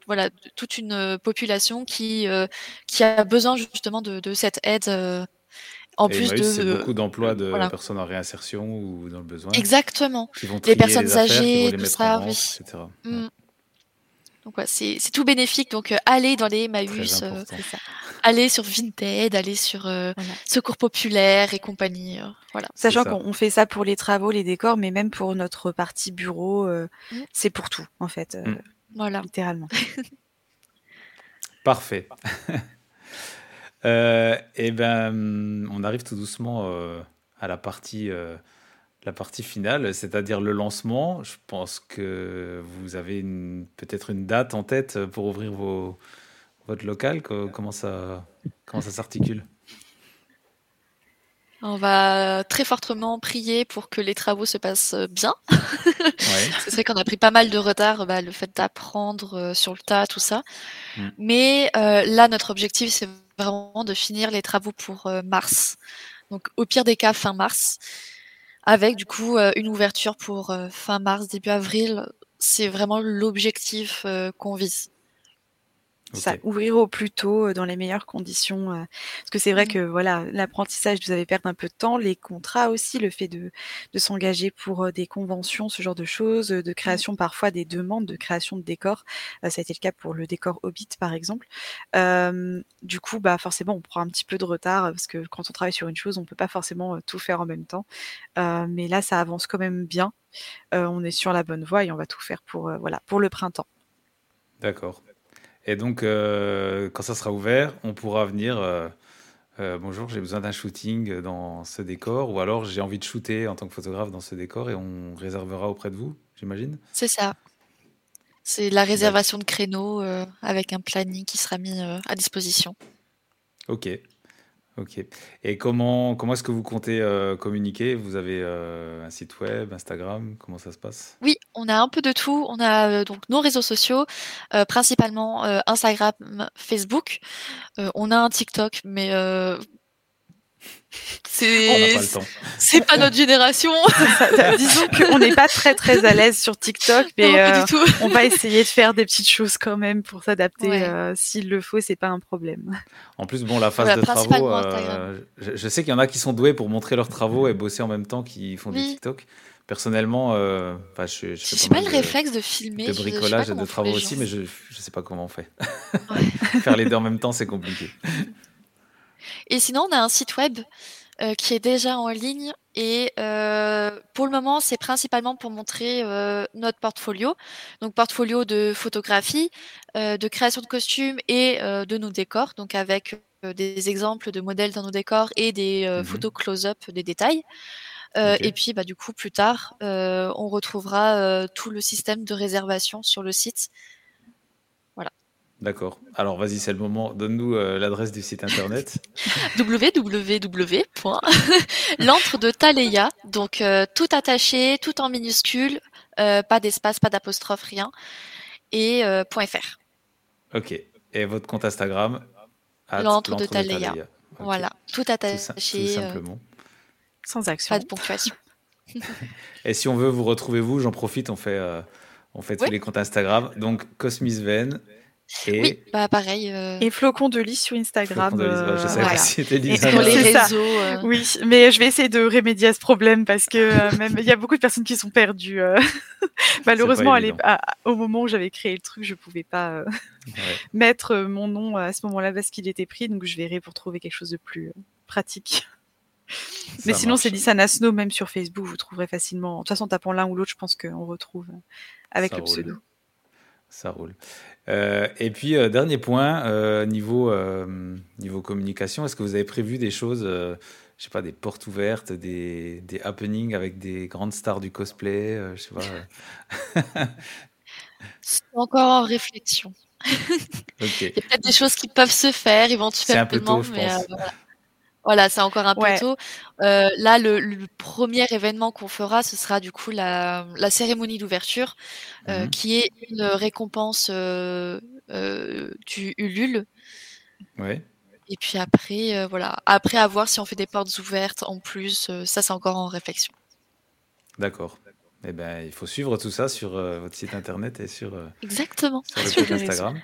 voilà toute une population qui qui a besoin justement de, de cette aide. Euh, en Et plus Emmaüs, de c'est beaucoup d'emplois de voilà. personnes en réinsertion ou dans le besoin exactement qui vont les personnes les affaires, qui vont âgées, les tout ça, en vente, oui. etc. Mm. Ouais, Donc ouais, c'est c'est tout bénéfique. Donc euh, allez dans les Emmaüs, euh, important. c'est ça. allez sur Vinted, allez sur euh, Voilà. Secours Populaire et compagnie. euh, voilà. Sachant ça. qu'on on fait ça pour les travaux, les décors, mais même pour notre partie bureau, euh, Mm. c'est pour tout, en fait, euh, Mm. Voilà. littéralement. *laughs* Parfait. *laughs* Euh, et ben, on arrive tout doucement euh, à la partie, euh, la partie finale, c'est-à-dire le lancement. Je pense que vous avez peut-être une date en tête pour ouvrir vos, votre local. Co- Comment ça, comment ça s'articule? On va très fortement prier pour que les travaux se passent bien. *laughs* Ouais. C'est vrai qu'on a pris pas mal de retard, bah, le fait d'apprendre euh, sur le tas, tout ça. Mm. Mais euh, là, notre objectif, c'est vraiment de finir les travaux pour euh, mars. Donc, au pire des cas, fin mars, avec du coup euh, une ouverture pour euh, fin mars, début avril. C'est vraiment l'objectif qu'on vise. Ça, ouvrir au plus tôt, dans les meilleures conditions, parce que c'est vrai Mmh. que voilà, l'apprentissage, vous allez perdre un peu de temps, les contrats aussi, le fait de de s'engager pour, des conventions, ce genre de choses, de Mmh. création parfois des demandes de création de décors. Ça a été le cas pour le décor Hobbit, par exemple. Du coup, bah, forcément, on prend un petit peu de retard, parce que quand on travaille sur une chose, on peut pas forcément, tout faire en même temps. Mais là, ça avance quand même bien. On est sur la bonne voie et on va tout faire pour, voilà, pour le printemps. D'accord. Et donc, euh, quand ça sera ouvert, on pourra venir. euh, euh, bonjour, j'ai besoin d'un shooting dans ce décor, ou alors j'ai envie de shooter en tant que photographe dans ce décor, et on réservera auprès de vous, j'imagine. C'est ça. C'est la réservation de créneaux avec un planning qui sera mis à disposition. Ok, ok. Et comment comment est-ce que vous comptez euh, communiquer? Vous avez euh, un site web, Instagram, comment ça se passe? Oui, on a un peu de tout. On a euh, donc nos réseaux sociaux, principalement Instagram, Facebook. On a un TikTok, mais c'est pas le temps. c'est pas notre génération. *laughs* Disons qu'on n'est pas très très à l'aise sur TikTok, mais Non, euh, du tout. on va essayer de faire des petites choses quand même pour s'adapter. Ouais. euh, S'il le faut, c'est pas un problème. En plus, bon, la phase Voilà, de travaux, euh, je, je sais qu'il y en a qui sont doués pour montrer leurs travaux et bosser en même temps qu'ils font du. TikTok. Personnellement, euh, je, je fais J'ai pas pas le de- réflexe de filmer. de je- je sais bricolage et de travaux aussi, mais je ne sais pas comment on fait. Ouais. *laughs* Faire les deux en même temps, c'est compliqué. *laughs* Et sinon, on a un site web euh, qui est déjà en ligne et euh, pour le moment, c'est principalement pour montrer euh, notre portfolio. Donc, portfolio de photographie, de création de costumes et de nos décors. Donc, avec des exemples de modèles dans nos décors et des Mhm. photos close-up des détails. Et puis, bah, du coup, plus tard, on retrouvera tout le système de réservation sur le site. D'accord. Alors, vas-y, c'est le moment. Donne-nous euh, l'adresse du site internet. *laughs* www.l'antre de Taleya, donc euh, tout attaché, tout en minuscule, euh, pas d'espace, pas d'apostrophe, rien, et euh, .fr. Ok. Et votre compte Instagram L'antre de Taleya. Voilà, tout attaché, tout euh, simplement. Sans action. pas de ponctuation. *laughs* *laughs* Et si on veut vous retrouver, vous, j'en profite, on fait, euh, on fait tous les comptes Instagram. Donc, Cosmisven et. Oui, bah pareil. euh, Et flocon de lis sur Instagram. Lisa. euh, Je savais voilà. pas si c'était Et sur les réseaux. euh, Oui, mais je vais essayer de remédier à ce problème parce que euh, *laughs* même il y a beaucoup de personnes qui sont perdues. Malheureusement, au moment où j'avais créé le truc, je pouvais pas Ouais. *laughs* mettre mon nom à ce moment-là parce qu'il était pris, donc je verrai pour trouver quelque chose de plus pratique. Mais Ça sinon, c'est. Lisa Nasno, même sur Facebook, vous trouverez facilement. De toute façon, en tapant l'un ou l'autre, je pense qu'on retrouve avec Ça le roule. pseudo. Ça roule. Euh, et puis, euh, dernier point, euh, niveau, niveau communication, est-ce que vous avez prévu des choses, je sais pas, des portes ouvertes, des, des happenings avec des grandes stars du cosplay, je sais pas. C'est *laughs* encore en réflexion. *laughs* Il y a peut-être des choses qui peuvent se faire C'est un peu éventuellement, tôt, je mais pense. voilà. Voilà, c'est encore un Ouais. peu tôt. Euh, là, le, le premier événement qu'on fera, ce sera du coup la, la cérémonie d'ouverture, euh, Mhm. qui est une récompense euh, euh, du Ulule. Ouais. Et puis après, euh, voilà. Après, à voir si on fait des portes ouvertes en plus. euh, ça, c'est encore en réflexion. D'accord. Eh ben, il faut suivre tout ça sur euh, votre site internet et sur, euh, Exactement. sur le compte. Instagram.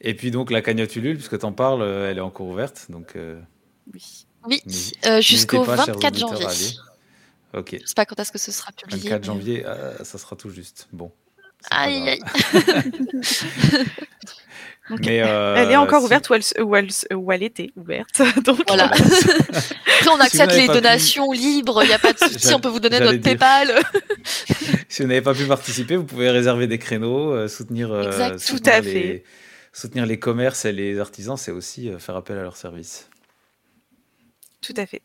Et puis donc la cagnotte Ulule, puisque tu en parles, elle est encore ouverte. Donc euh, Oui. Oui, euh, jusqu'au n'hésitez pas, chers 24 auditeurs, janvier. Ok. Je sais pas quand est-ce que ce sera publié. 24 mais- janvier, euh, ça sera tout juste. Bon. Aïe, aïe. *laughs* Mais, euh, elle est encore si- ouverte où elle, était ouverte. *laughs* Donc, Voilà. *laughs* Après, on accepte les pu- donations libres, il n'y a pas de souci, on peut vous donner notre dire. PayPal. Si vous n'avez pas pu participer, vous pouvez réserver des créneaux, euh, soutenir, euh, Exact. soutenir Tout à les, fait. soutenir les commerces et les artisans, c'est aussi euh, faire appel à leurs services. Tout à fait.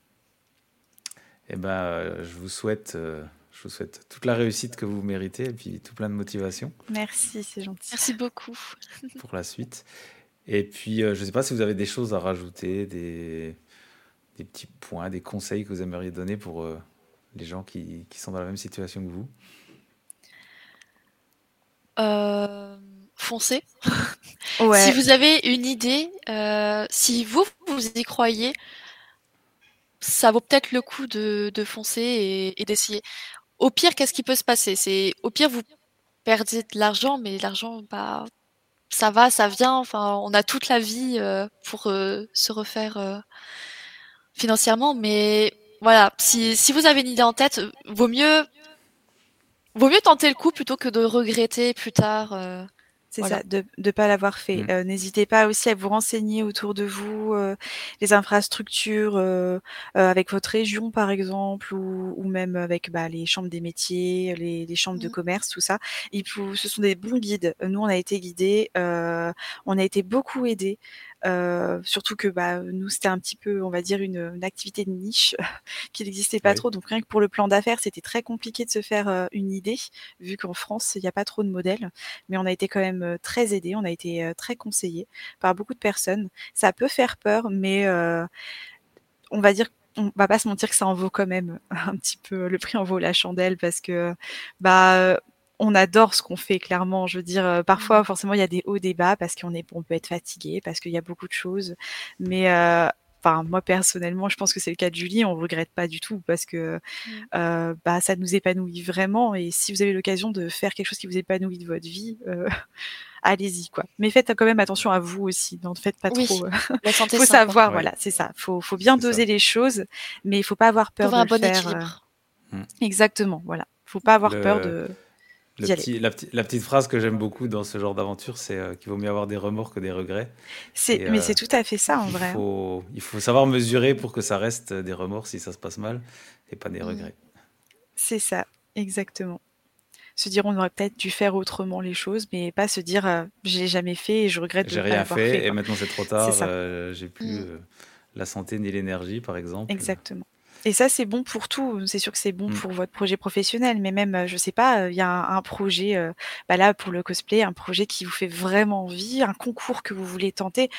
Eh ben, euh, je vous souhaite, euh, je vous souhaite toute la réussite que vous méritez et puis tout plein de motivation Merci, c'est gentil. Merci beaucoup. *laughs* pour la suite. Et puis, euh, je ne sais pas si vous avez des choses à rajouter, des, des petits points, des conseils que vous aimeriez donner pour euh, les gens qui, qui sont dans la même situation que vous? Euh, foncez. *laughs* Ouais. Si vous avez une idée, euh, si vous, vous y croyez, ça vaut peut-être le coup de, de foncer et, et d'essayer. Au pire, qu'est-ce qui peut se passer? C'est Au pire, vous perdez de l'argent, mais l'argent, bah, ça va, ça vient. Enfin, on a toute la vie euh, pour euh, se refaire euh, financièrement, mais voilà, si, si vous avez une idée en tête, vaut mieux vaut mieux tenter le coup plutôt que de regretter plus tard. C'est Voilà. ça, de ne pas l'avoir fait. Mm. Euh, N'hésitez pas aussi à vous renseigner autour de vous, euh, les infrastructures euh, euh, avec votre région par exemple, ou, ou même avec bah, les chambres des métiers, les, les chambres de Mm. commerce, tout ça. Et ce sont des bons guides. Nous, on a été guidés, euh, on a été beaucoup aidés. Euh, surtout que bah, nous, c'était un petit peu, on va dire, une, une activité de niche *laughs* qui n'existait pas Oui. trop. Donc rien que pour le plan d'affaires, c'était très compliqué de se faire euh, une idée, vu qu'en France, il n'y a pas trop de modèles mais on a été quand même euh, très aidés, on a été très conseillés par beaucoup de personnes. Ça peut faire peur, mais on va dire, on va pas se mentir que ça en vaut quand même *laughs* un petit peu, le prix en vaut la chandelle parce que bah on adore ce qu'on fait clairement. Je veux dire, euh, parfois forcément il y a des hauts, des bas parce qu'on est, on peut être fatigué, parce qu'il y a beaucoup de choses, mais euh, Enfin, moi personnellement, je pense que c'est le cas de Julie. On regrette pas du tout parce que Mm. euh, bah ça nous épanouit vraiment. Et si vous avez l'occasion de faire quelque chose qui vous épanouit de votre vie, euh, *laughs* allez-y quoi. Mais faites quand même attention à vous aussi. Ne faites pas Oui, trop. euh, la santé, *laughs* faut savoir, Ouais. voilà, c'est ça. Faut faut bien ça. doser les choses, mais il faut pas avoir Faut peur avoir un de le bon faire. équilibre. Exactement, voilà. Faut pas avoir Le- peur de. Petit- la, petite- la petite phrase que j'aime beaucoup dans ce genre d'aventure, c'est euh, qu'il vaut mieux avoir des remords que des regrets. Et, mais euh, c'est tout à fait ça en vrai. Il faut, il faut savoir mesurer pour que ça reste des remords si ça se passe mal et pas des Mm. regrets. C'est ça, exactement. Se dire on aurait peut-être dû faire autrement les choses, mais pas se dire euh, je l'ai jamais fait et je regrette de J'ai ne pas rien l'avoir fait, fait. et maintenant c'est trop tard, euh, j'ai plus Mm. la santé ni l'énergie par exemple. Exactement. Et ça, c'est bon pour tout. C'est sûr que c'est bon Mm. pour votre projet professionnel, mais même, euh, je sais pas, euh, il y a un, un projet, euh, bah là, pour le cosplay, un projet qui vous fait vraiment envie, un concours que vous voulez tenter,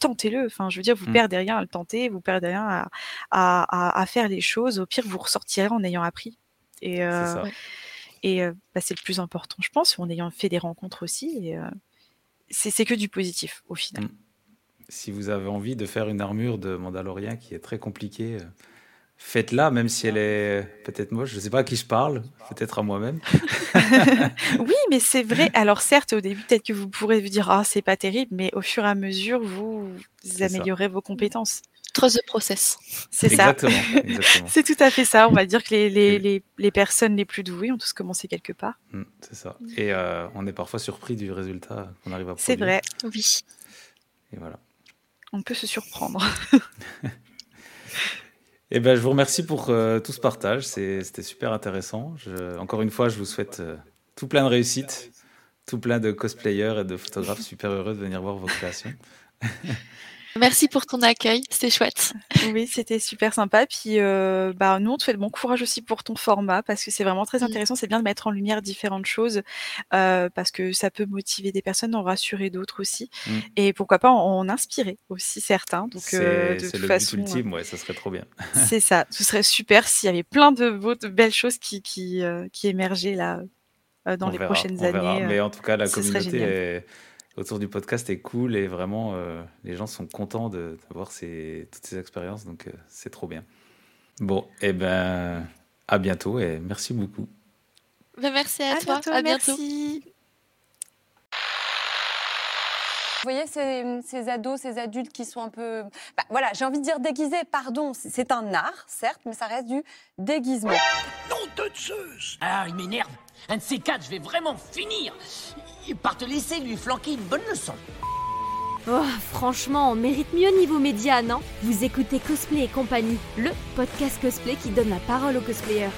tentez-le. Enfin, je veux dire, vous Mm. perdez rien à le tenter, vous perdez rien à, à, à- à faire les choses. Au pire, vous ressortirez en ayant appris. Et, C'est euh, ça. et euh, bah, c'est le plus important, je pense, en ayant fait des rencontres aussi. Et, euh, c'est c'est que du positif, au final. Mm. Si vous avez envie de faire une armure de Mandalorien qui est très compliquée, euh, faites-la, même si elle est peut-être moche. Je ne sais pas à qui je parle, peut-être à moi-même. *laughs* *laughs* Oui, mais c'est vrai. Alors certes, au début, peut-être que vous pourrez vous dire, ah, c'est pas terrible, mais au fur et à mesure, vous, vous ça. améliorez vos compétences. Trust the process. C'est ça. *laughs* C'est tout à fait ça. On va dire que les, les, Mm. les, les personnes les plus douées ont tous commencé quelque part. Mm, c'est ça. Et euh, on est parfois surpris du résultat qu'on arrive à produire. C'est vrai. Oui. Et voilà. On peut se surprendre. Eh ben, je vous remercie pour euh, tout ce partage. C'était super intéressant. Encore une fois, je vous souhaite euh, tout plein de réussite, tout plein de cosplayers et de photographes super heureux de venir voir vos créations. *laughs* Merci pour ton accueil, c'était chouette. *laughs* Oui, c'était super sympa. Puis, euh, bah, nous, on te fait bon courage aussi pour ton format parce que c'est vraiment très Mm. intéressant. C'est bien de mettre en lumière différentes choses euh, parce que ça peut motiver des personnes, en rassurer d'autres aussi. Mm. Et pourquoi pas en, en inspirer aussi certains. Donc, euh, C'est de c'est toute le façon, but ultime, ouais, ça serait trop bien. *laughs* c'est ça. Ce serait super s'il y avait plein de, beaux- de belles choses qui, qui, euh, qui émergeaient là euh, dans On les verra, prochaines on verra. années. euh. Mais en tout cas, la communauté est- autour du podcast est cool et vraiment, euh, les gens sont contents de, de voir ces, toutes ces expériences. Donc, euh, c'est trop bien. Bon, et ben, à bientôt et merci beaucoup. Bah, merci à, À toi, bientôt, à bientôt. merci. Vous voyez ces, ces ados, ces adultes qui sont un peu, bah, voilà, j'ai envie de dire déguisés. Pardon, c'est- c'est un art, certes, mais ça reste du déguisement. Nom de Zeus Ah, il m'énerve. Un de ces quatre, je vais vraiment finir par te laisser lui flanquer une bonne leçon. Oh, franchement, on mérite mieux niveau média, non? Vous écoutez Cosplay et compagnie, le podcast cosplay qui donne la parole aux cosplayers.